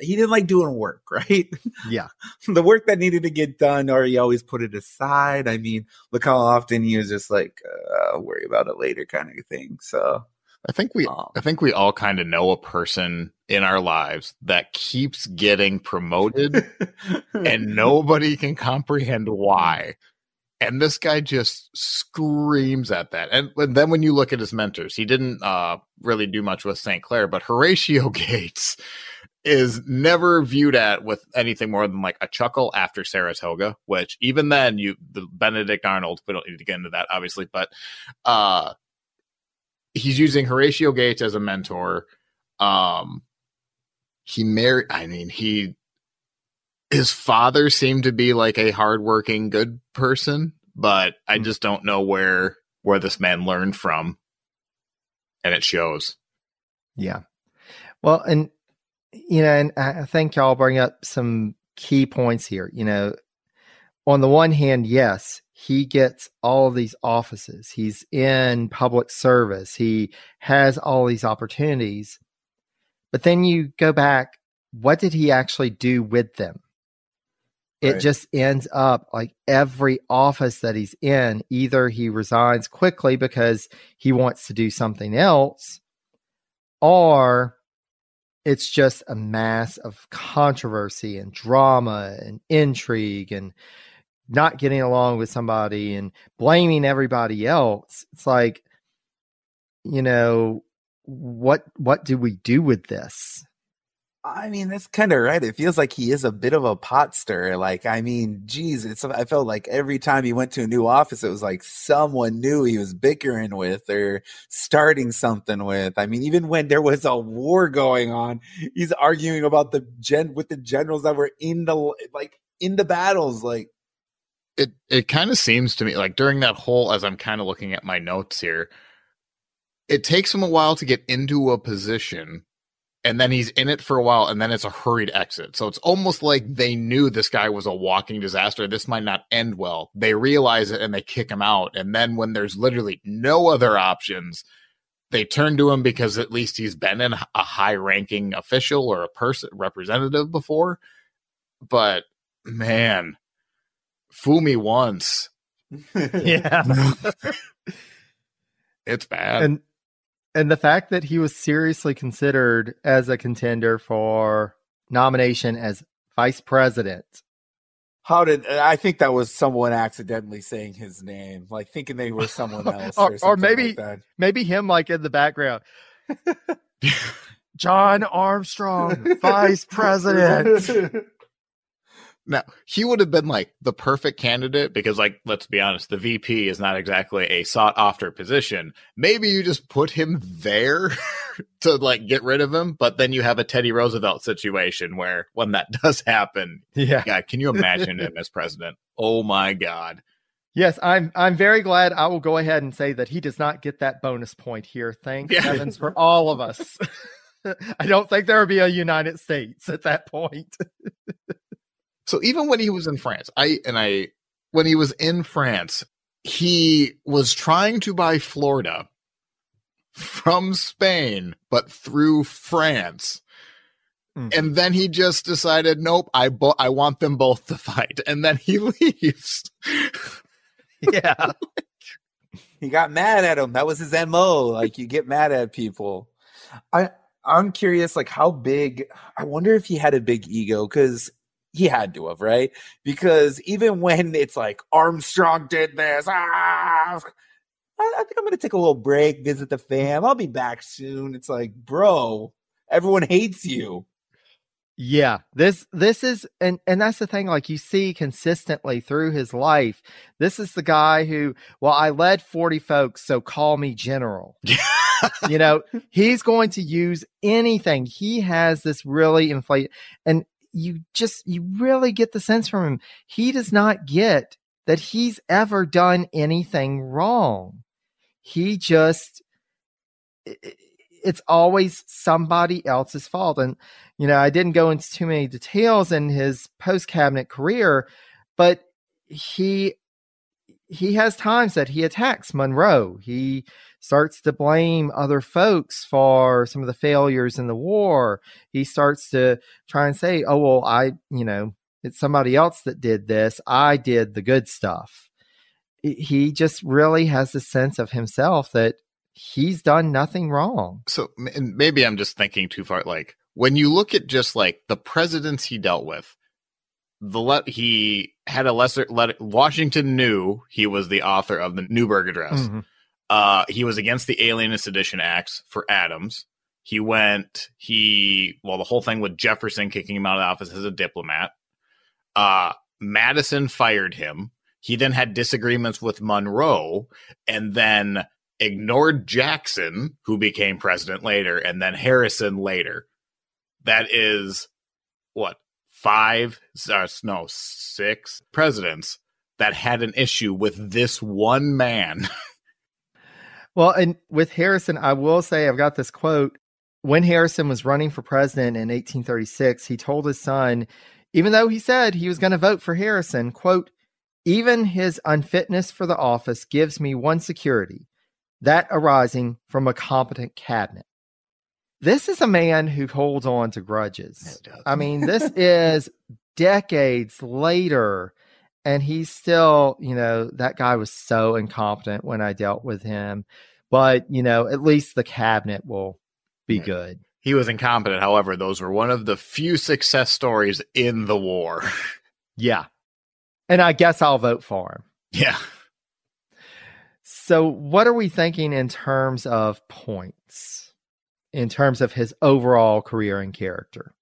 he didn't like doing work, right? Yeah. the work that needed to get done, or he always put it aside. I mean, look how often he was just like, uh, "I'll worry about it later," kind of thing. So. I think we um, I think we all kind of know a person in our lives that keeps getting promoted and nobody can comprehend why. And this guy just screams at that. And, and then when you look at his mentors, he didn't uh, really do much with St. Clair, but Horatio Gates is never viewed at with anything more than like a chuckle after Saratoga, which even then you the Benedict Arnold, we don't need to get into that obviously, but uh he's using Horatio Gates as a mentor. Um he married I mean he his father seemed to be like a hardworking good person, but I Mm. just don't know where where this man learned from. And it shows. Yeah. Well, and you know, and I think y'all bring up some key points here. You know, on the one hand, yes, he gets all of these offices. He's in public service. He has all these opportunities. But then you go back, what did he actually do with them? It Right. just ends up like every office that he's in, either he resigns quickly because he wants to do something else, or it's just a mass of controversy and drama and intrigue and not getting along with somebody and blaming everybody else. It's like, you know, what what do we do with this? I mean, that's kind of right. It feels like he is a bit of a pot stirrer. Like, I mean, geez, it's. I felt like every time he went to a new office, it was like someone new he was bickering with or starting something with. I mean, even when there was a war going on, he's arguing about the gen with the generals that were in the like in the battles. Like, it it kind of seems to me like during that whole as I'm kind of looking at my notes here, it takes him a while to get into a position and then he's in it for a while and then it's a hurried exit. So it's almost like they knew this guy was a walking disaster. This might not end well. They realize it and they kick him out. And then when there's literally no other options, they turn to him because at least he's been in a high ranking official or a person representative before. But man, fool me once. Yeah. It's bad. and and the fact that he was seriously considered as a contender for nomination as vice president. how did I think that was someone accidentally saying his name, like thinking they were someone else, Or- or, or maybe- like that. Maybe him like in the background. John Armstrong, vice president. Now, he would have been like the perfect candidate because, like, let's be honest, the VP is not exactly a sought after position. Maybe you just put him there to like get rid of him, but then you have a Teddy Roosevelt situation where when that does happen, Yeah. God, can you imagine him as president? Oh my God. Yes, I'm I'm very glad I will go ahead and say that he does not get that bonus point here. Thank Yeah. heavens for all of us. I don't think there would be a United States at that point. So even when he was in France, I and I when he was in France, he was trying to buy Florida from Spain, but through France. Mm. And then he just decided, nope, I bo- I want them both to fight, and then he leaves. yeah. he got mad at him. That was his mo. Like you get mad at people. I I'm curious, like how big. I wonder if he had a big ego because he had to have, right? Because even when it's like Armstrong did this, ah, I, I think I'm gonna take a little break, visit the fam. I'll be back soon. It's like, bro, everyone hates you. Yeah, this this is and and that's the thing like you see consistently through his life. This is the guy who, well, I led 40 folks, so call me general. you know, he's going to use anything. He has this really inflate and you just you really get the sense from him. He does not get that he's ever done anything wrong. He just it's always somebody else's fault. And, you know, I didn't go into too many details in his post cabinet career, but he he has times that he attacks Monroe. He starts to blame other folks for some of the failures in the war. He starts to try and say, "Oh well, I, you know, it's somebody else that did this. I did the good stuff." He just really has the sense of himself that he's done nothing wrong. So maybe I'm just thinking too far. Like when you look at just like the presidents he dealt with, the let he had a lesser let Washington knew he was the author of the Newburgh Address. Mm-hmm. Uh, he was against the Alien and Sedition Acts for Adams. He went. He well, the whole thing with Jefferson kicking him out of office as a diplomat. Uh, Madison fired him. He then had disagreements with Monroe, and then ignored Jackson, who became president later, and then Harrison later. That is what five, uh, no, six presidents that had an issue with this one man. well, and with Harrison, I will say I've got this quote. When Harrison was running for president in 1836, he told his son, even though he said he was going to vote for Harrison, quote, even his unfitness for the office gives me one security, that arising from a competent cabinet. This is a man who holds on to grudges. I mean, this is decades later, and he's still, you know, that guy was so incompetent when I dealt with him. But, you know, at least the cabinet will be good. He was incompetent. However, those were one of the few success stories in the war. yeah. And I guess I'll vote for him. Yeah. So, what are we thinking in terms of points? In terms of his overall career and character?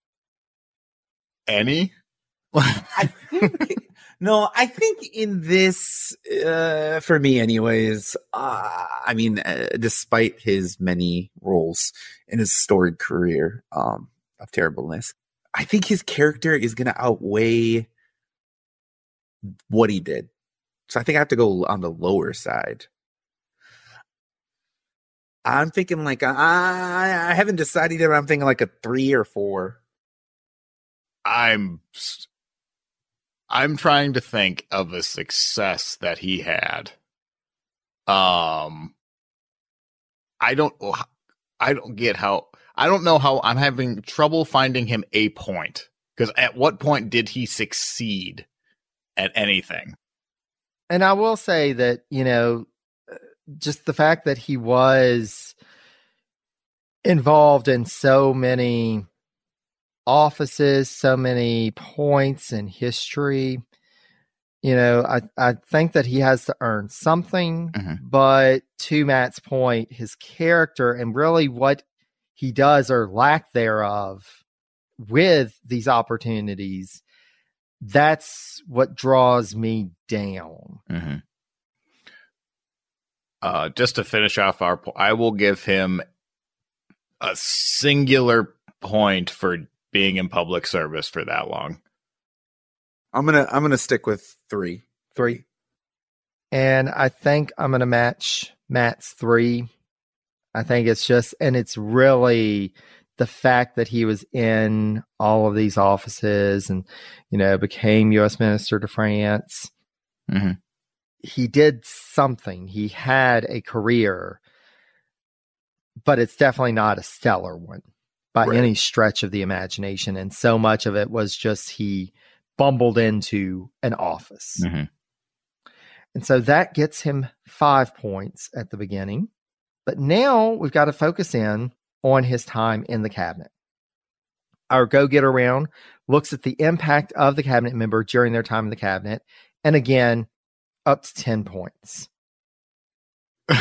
Any? I think no, I think in this, uh, for me, anyways. Uh, I mean, uh, despite his many roles in his storied career um, of terribleness, I think his character is going to outweigh what he did. So I think I have to go on the lower side. I'm thinking like I I haven't decided yet. I'm thinking like a three or four. I'm I'm trying to think of a success that he had. Um, I don't I don't get how I don't know how I'm having trouble finding him a point because at what point did he succeed at anything? And I will say that you know just the fact that he was involved in so many offices, so many points in history. You know, I, I think that he has to earn something, mm-hmm. but to Matt's point, his character and really what he does or lack thereof with these opportunities, that's what draws me down. Mm-hmm. Uh, just to finish off our, po- I will give him a singular point for being in public service for that long. I'm gonna I'm gonna stick with three. Three. And I think I'm gonna match Matt's three. I think it's just and it's really the fact that he was in all of these offices and you know became U.S. Minister to France. Mm-hmm he did something. He had a career, but it's definitely not a stellar one by right. any stretch of the imagination. And so much of it was just he bumbled into an office. Mm-hmm. And so that gets him five points at the beginning. But now we've got to focus in on his time in the cabinet. Our go getter round looks at the impact of the cabinet member during their time in the cabinet. And again, up to 10 points.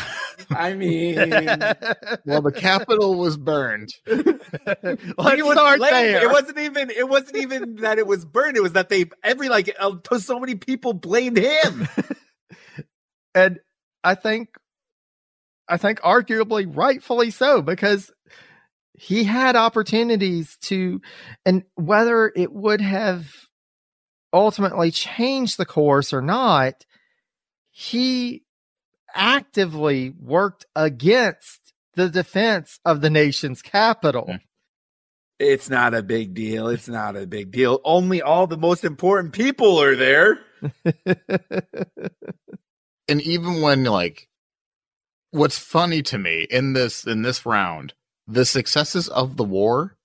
I mean, well, the Capitol was burned. Let's start there. It wasn't even. It wasn't even that it was burned. It was that they every like uh, so many people blamed him. and I think, I think arguably rightfully so because he had opportunities to, and whether it would have ultimately changed the course or not, he actively worked against the defense of the nation's capital. It's not a big deal. It's not a big deal. Only all the most important people are there. and even when like what's funny to me in this in this round the successes of the war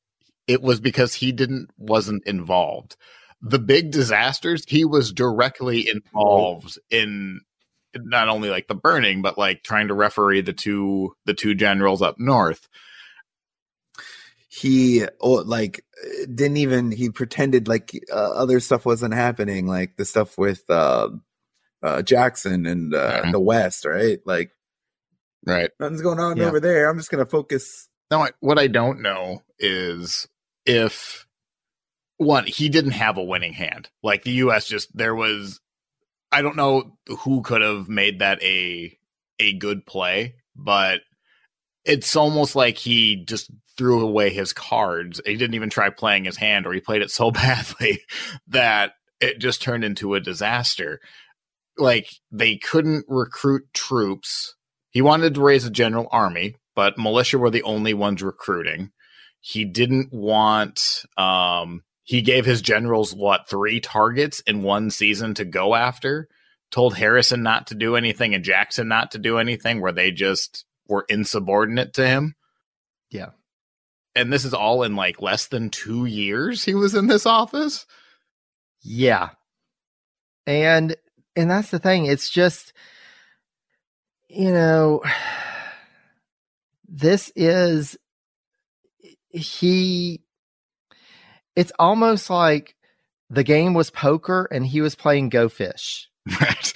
it was because he didn't wasn't involved the big disasters he was directly involved in not only like the burning but like trying to referee the two the two generals up north he oh, like didn't even he pretended like uh, other stuff wasn't happening like the stuff with uh, uh jackson and uh, the west right like right nothing's going on Yeah. over there i'm just gonna focus No, what I don't know is if one he didn't have a winning hand. Like the U.S. just there was. I don't know who could have made that a a good play, but it's almost like he just threw away his cards. He didn't even try playing his hand, or he played it so badly that it just turned into a disaster. Like they couldn't recruit troops. He wanted to raise a general army, but militia were the only ones recruiting. He didn't want um he gave his generals what three targets in one season to go after. Told Harrison not to do anything and Jackson not to do anything where they just were insubordinate to him. Yeah. And this is all in like less than 2 years he was in this office. Yeah. And and that's the thing. It's just you know this is he it's almost like the game was poker and he was playing go fish. Right.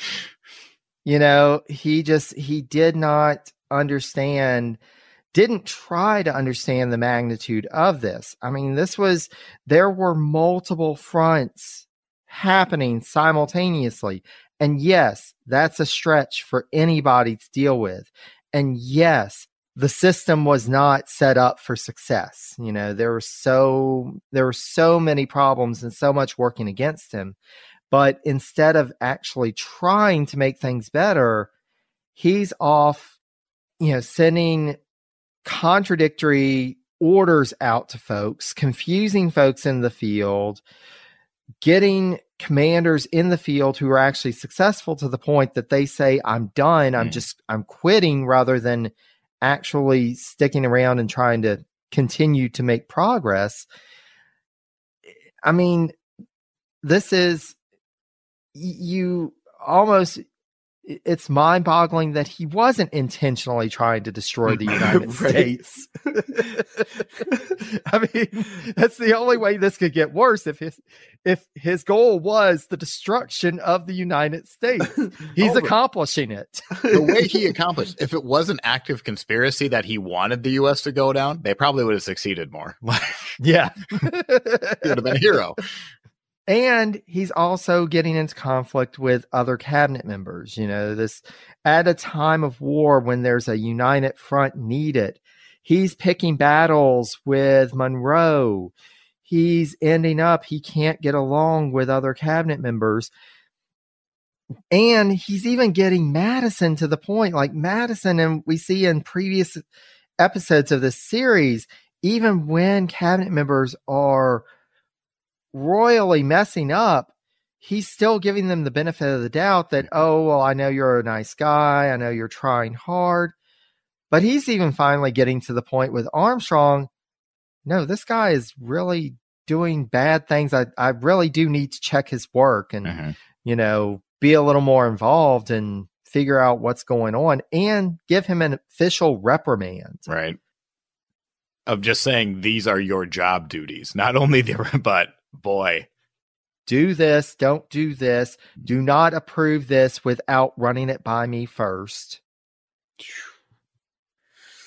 You know, he just he did not understand didn't try to understand the magnitude of this. I mean, this was there were multiple fronts happening simultaneously. And yes, that's a stretch for anybody to deal with. And yes, the system was not set up for success. You know, there were so there were so many problems and so much working against him. But instead of actually trying to make things better, he's off, you know, sending contradictory orders out to folks, confusing folks in the field, getting commanders in the field who are actually successful to the point that they say, I'm done, I'm Mm. just, I'm quitting rather than actually sticking around and trying to continue to make progress. I mean, this is, you almost, it's mind boggling that he wasn't intentionally trying to destroy the United States. I mean, that's the only way this could get worse if his if his goal was the destruction of the United States. He's Oh, accomplishing it. the way he accomplished if it was an active conspiracy that he wanted the US to go down, they probably would have succeeded more. Yeah. he would have been a hero. And he's also getting into conflict with other cabinet members you know this at a time of war when there's a united front needed he's picking battles with monroe. He's ending up he can't get along with other cabinet members. And he's even getting madison to the point like madison and we see in previous episodes of this series even when cabinet members are royally messing up, he's still giving them the benefit of the doubt that, oh, well, I know you're a nice guy. I know you're trying hard. But he's even finally getting to the point with Armstrong. No, this guy is really doing bad things. I, I really do need to check his work and, Mhm. you know, be a little more involved and figure out what's going on and give him an official reprimand. Right. Of just saying these are your job duties. Not only the but boy. do this, don't do this, do not approve this without running it by me first.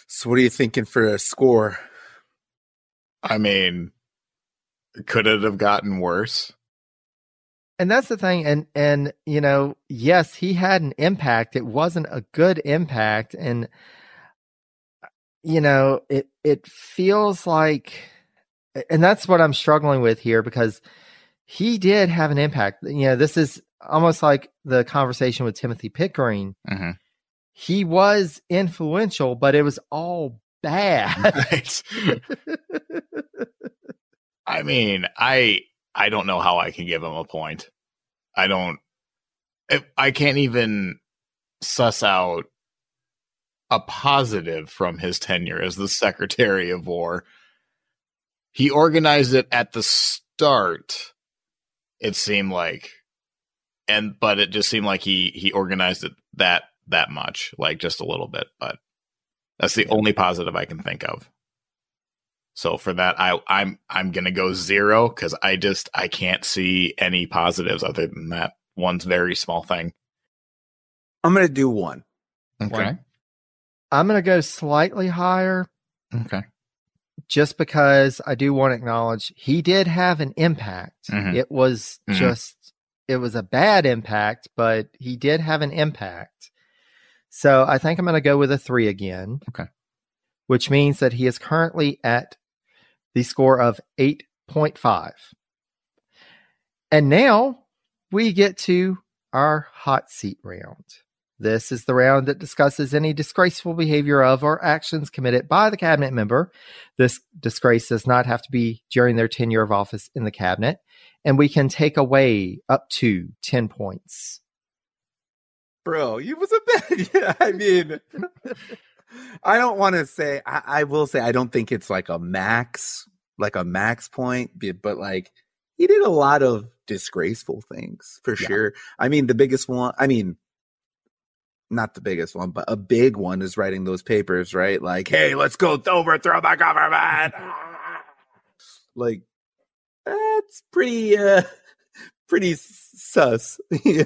so what are you thinking for a score I mean, could it have gotten worse? And that's the thing and and you know, yes, he had an impact. It wasn't a good impact and you know, it it feels like and that's what I'm struggling with here because he did have an impact. You know, this is almost like the conversation with Timothy Pickering. Mhm. he was influential, but it was all bad. Right. I mean, I I don't know how I can give him a point. I don't. I can't even suss out a positive from his tenure as the Secretary of War. He organized it at the start. It seemed like, and but it just seemed like he he organized it that that much, like just a little bit. But that's the only positive I can think of. So for that, I I'm I'm gonna go zero because I just I can't see any positives other than that one's very small thing. I'm gonna do one. Okay. I'm going to go slightly higher Okay. Just because I do want to acknowledge he did have an impact. Mhm. It was Mhm. just, it was a bad impact, but he did have an impact. So I think I'm going to go with a three again. Okay. Which means that he is currently at the score of 8.5. And now we get to our hot seat round. This is the round that discusses any disgraceful behavior of or actions committed by the cabinet member. This disgrace does not have to be during their tenure of office in the cabinet, and we can take away up to 10 points. Bro, you was a bad. Yeah, I mean, I don't want to say. I, I will say I don't think it's like a max, like a max point, but like he did a lot of disgraceful things for Yeah. sure. I mean, the biggest one. I mean, not the biggest one, but a big one is writing those papers, right? Like, hey, let's go overthrow the government. like, that's pretty, uh, pretty sus.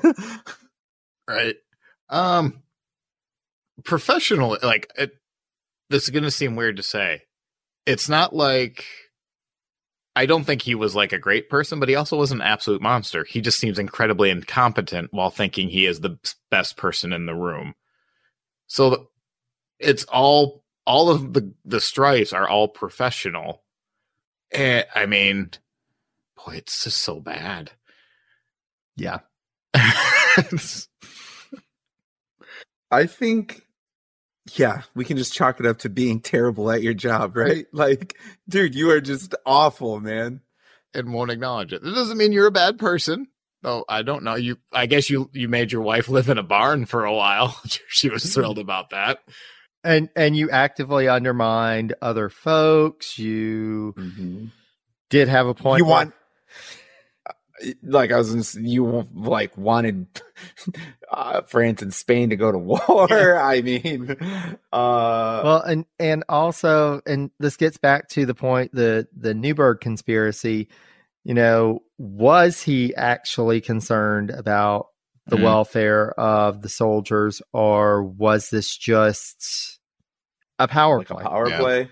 Right. Um professional like it this is going to seem weird to say. It's not like I don't think he was like a great person, but he also was an absolute monster. He just seems incredibly incompetent while thinking he is the best person in the room. So it's all all of the the strifes are all professional. And I mean, boy, it's just so bad. Yeah. I think, yeah, we can just chalk it up to being terrible at your job, right? Like, dude, you are just awful, man. and won't acknowledge it. That doesn't mean you're a bad person. Oh, I don't know. You, I guess you you made your wife live in a barn for a while. she was mm-hmm. thrilled about that. And and you actively undermined other folks. You mm-hmm. did have a point. You where- want, like, I was, gonna you like wanted uh, France and Spain to go to war. I mean, uh, well, and and also, and this gets back to the point the the Newburgh conspiracy. You know, was he actually concerned about the Mhm. welfare of the soldiers, or was this just a power like a power Yeah. play.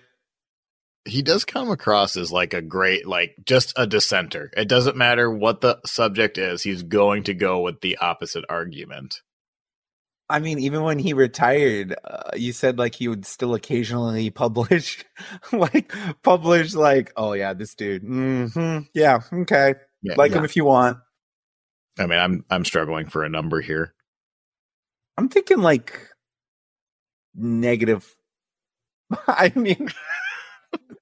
He does come across as like a great, like just a dissenter. It doesn't matter what the subject is. He's going to go with the opposite argument. I mean, even when he retired, uh, you said like he would still occasionally publish, like publish, like, oh yeah, this dude, hmm yeah, okay, Yeah, like Yeah. him if you want. I mean, I'm I'm struggling for a number here. I'm thinking like negative. I mean,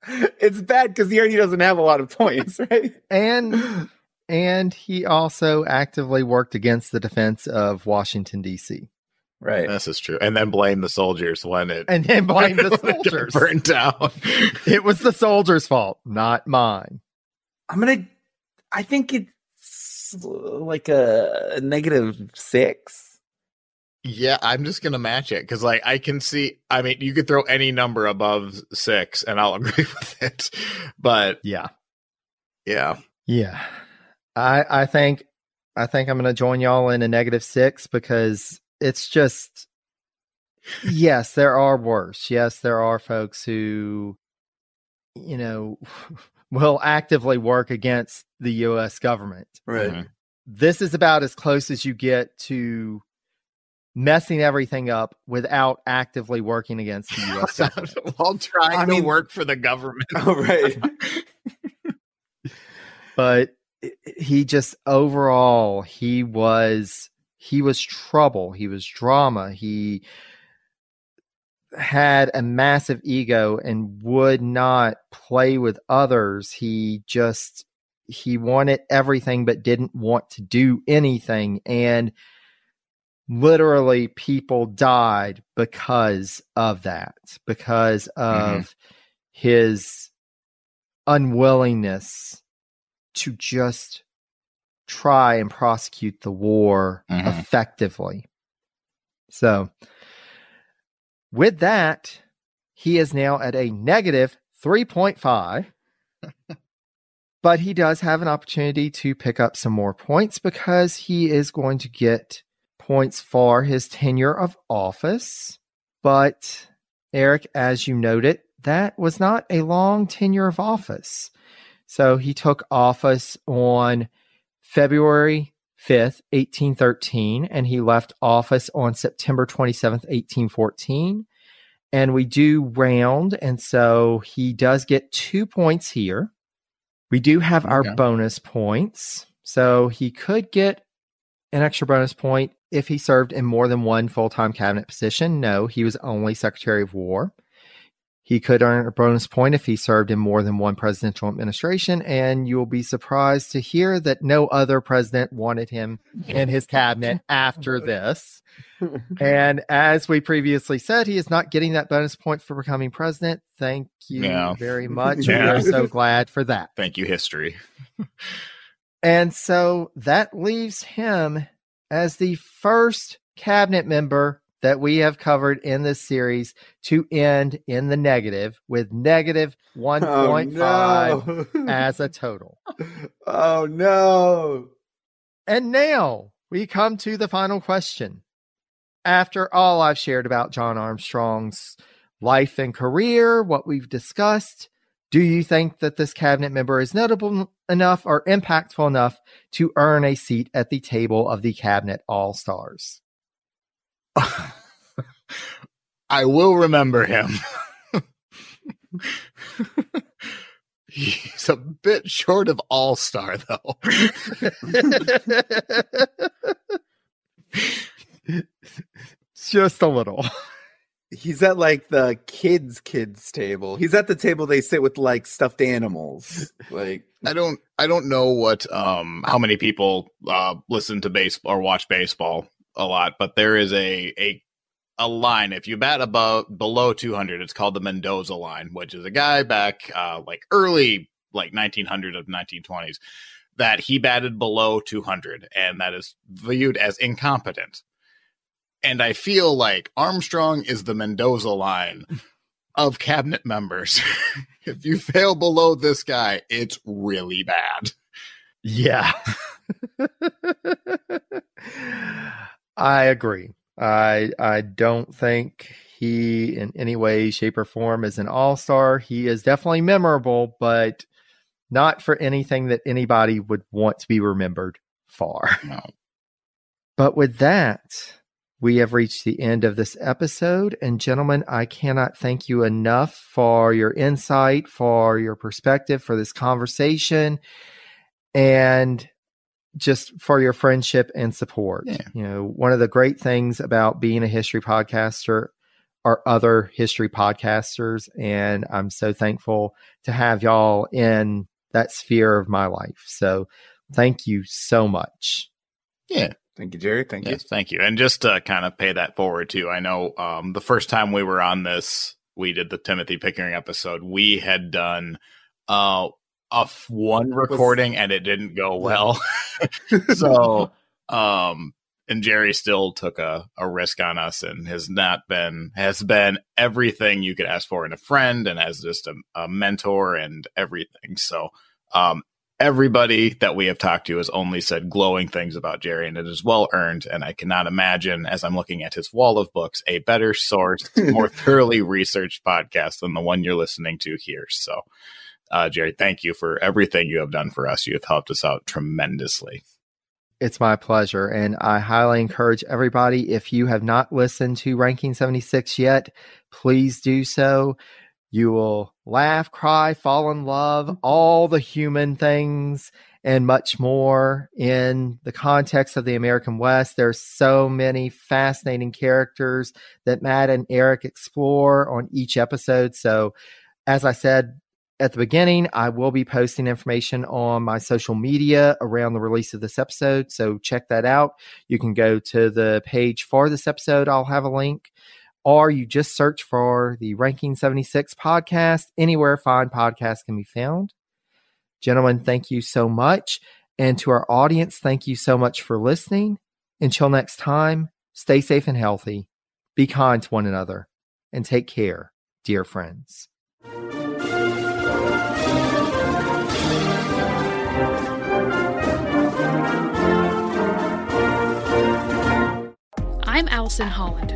it's bad because he already doesn't have a lot of points, right? And and he also actively worked against the defense of Washington D.C. Right. This is true. And then blame the soldiers when it and then blame the when it soldiers. burned down. It was the soldiers' fault, not mine. I'm gonna. I think it's like a negative six. Yeah, I'm just gonna match it because, like, I can see. I mean, you could throw any number above six, and I'll agree with it. But Yeah, yeah, yeah. I I think I think I'm going to join y'all in a negative six because it's just. Yes, there are worse. Yes, there are folks who, you know, will actively work against the U.S. government. Right. Mhm. this is about as close as you get to messing everything up without actively working against the U.S. government. while trying I to mean- work for the government. Oh, right. but he just overall he was he was trouble. He was drama. He had a massive ego and would not play with others. He just he wanted everything but didn't want to do anything and literally people died because of that because of mm-hmm. his unwillingness to just try and prosecute the war mm-hmm. effectively so with that he is now at a negative 3.5 but he does have an opportunity to pick up some more points because he is going to get points for his tenure of office. But, Eric, as you noted, that was not a long tenure of office. So he took office on February 5th, 1813, and he left office on September 27th, 1814. And we do round, and so he does get two points here. We do have our okay. bonus points. So he could get an extra bonus point if he served in more than one full time cabinet position. No, he was only Secretary of War. He could earn a bonus point if he served in more than one presidential administration, and you'll be surprised to hear that no other president wanted him in his cabinet after this. and as we previously said, he is not getting that bonus point for becoming president. Thank you yeah. very much. Yeah. We are so glad for that. Thank you, history. and so that leaves him as the first cabinet member that we have covered in this series to end in the negative with negative 1.5 oh, no. as a total. Oh no. And now we come to the final question. After all I've shared about John Armstrong's life and career, what we've discussed, do you think that this cabinet member is notable enough or impactful enough to earn a seat at the table of the cabinet all stars? I will remember him. He's a bit short of all star, though. Just a little. He's at like the kids kids table. He's at the table they sit with like stuffed animals. Like I don't I don't know what um how many people uh listen to baseball or watch baseball a lot, but there is a a a line. If you bat above below 200, it's called the Mendoza line, which is a guy back uh like early like 1900 of 1920s that he batted below 200 and that is viewed as incompetent and I feel like Armstrong is the Mendoza line of cabinet members. if you fail below this guy, it's really bad. Yeah. I agree. I I don't think he in any way, shape, or form is an all-star. He is definitely memorable, but not for anything that anybody would want to be remembered for. No. But with that, we have reached the end of this episode. And, gentlemen, I cannot thank you enough for your insight, for your perspective, for this conversation, and just for your friendship and support. Yeah. You know, one of the great things about being a history podcaster are other history podcasters. And I'm so thankful to have y'all in that sphere of my life. So, thank you so much. Yeah. Thank you, Jerry. Thank yes, you. Thank you. And just to kind of pay that forward too, I know um, the first time we were on this, we did the Timothy Pickering episode. We had done uh, a f- one recording and it didn't go well. so, um, and Jerry still took a, a risk on us and has not been has been everything you could ask for in a friend and as just a, a mentor and everything. So um, everybody that we have talked to has only said glowing things about Jerry, and it is well earned. And I cannot imagine, as I'm looking at his wall of books, a better sourced, more thoroughly researched podcast than the one you're listening to here. So, uh, Jerry, thank you for everything you have done for us. You have helped us out tremendously. It's my pleasure. And I highly encourage everybody, if you have not listened to Ranking 76 yet, please do so You will laugh, cry, fall in love, all the human things and much more in the context of the American West. There's so many fascinating characters that Matt and Eric explore on each episode. So, as I said at the beginning, I will be posting information on my social media around the release of this episode. So, check that out. You can go to the page for this episode, I'll have a link. Or you just search for the Ranking 76 podcast anywhere fine podcasts can be found. Gentlemen, thank you so much. And to our audience, thank you so much for listening. Until next time, stay safe and healthy, be kind to one another, and take care, dear friends. I'm Allison Holland,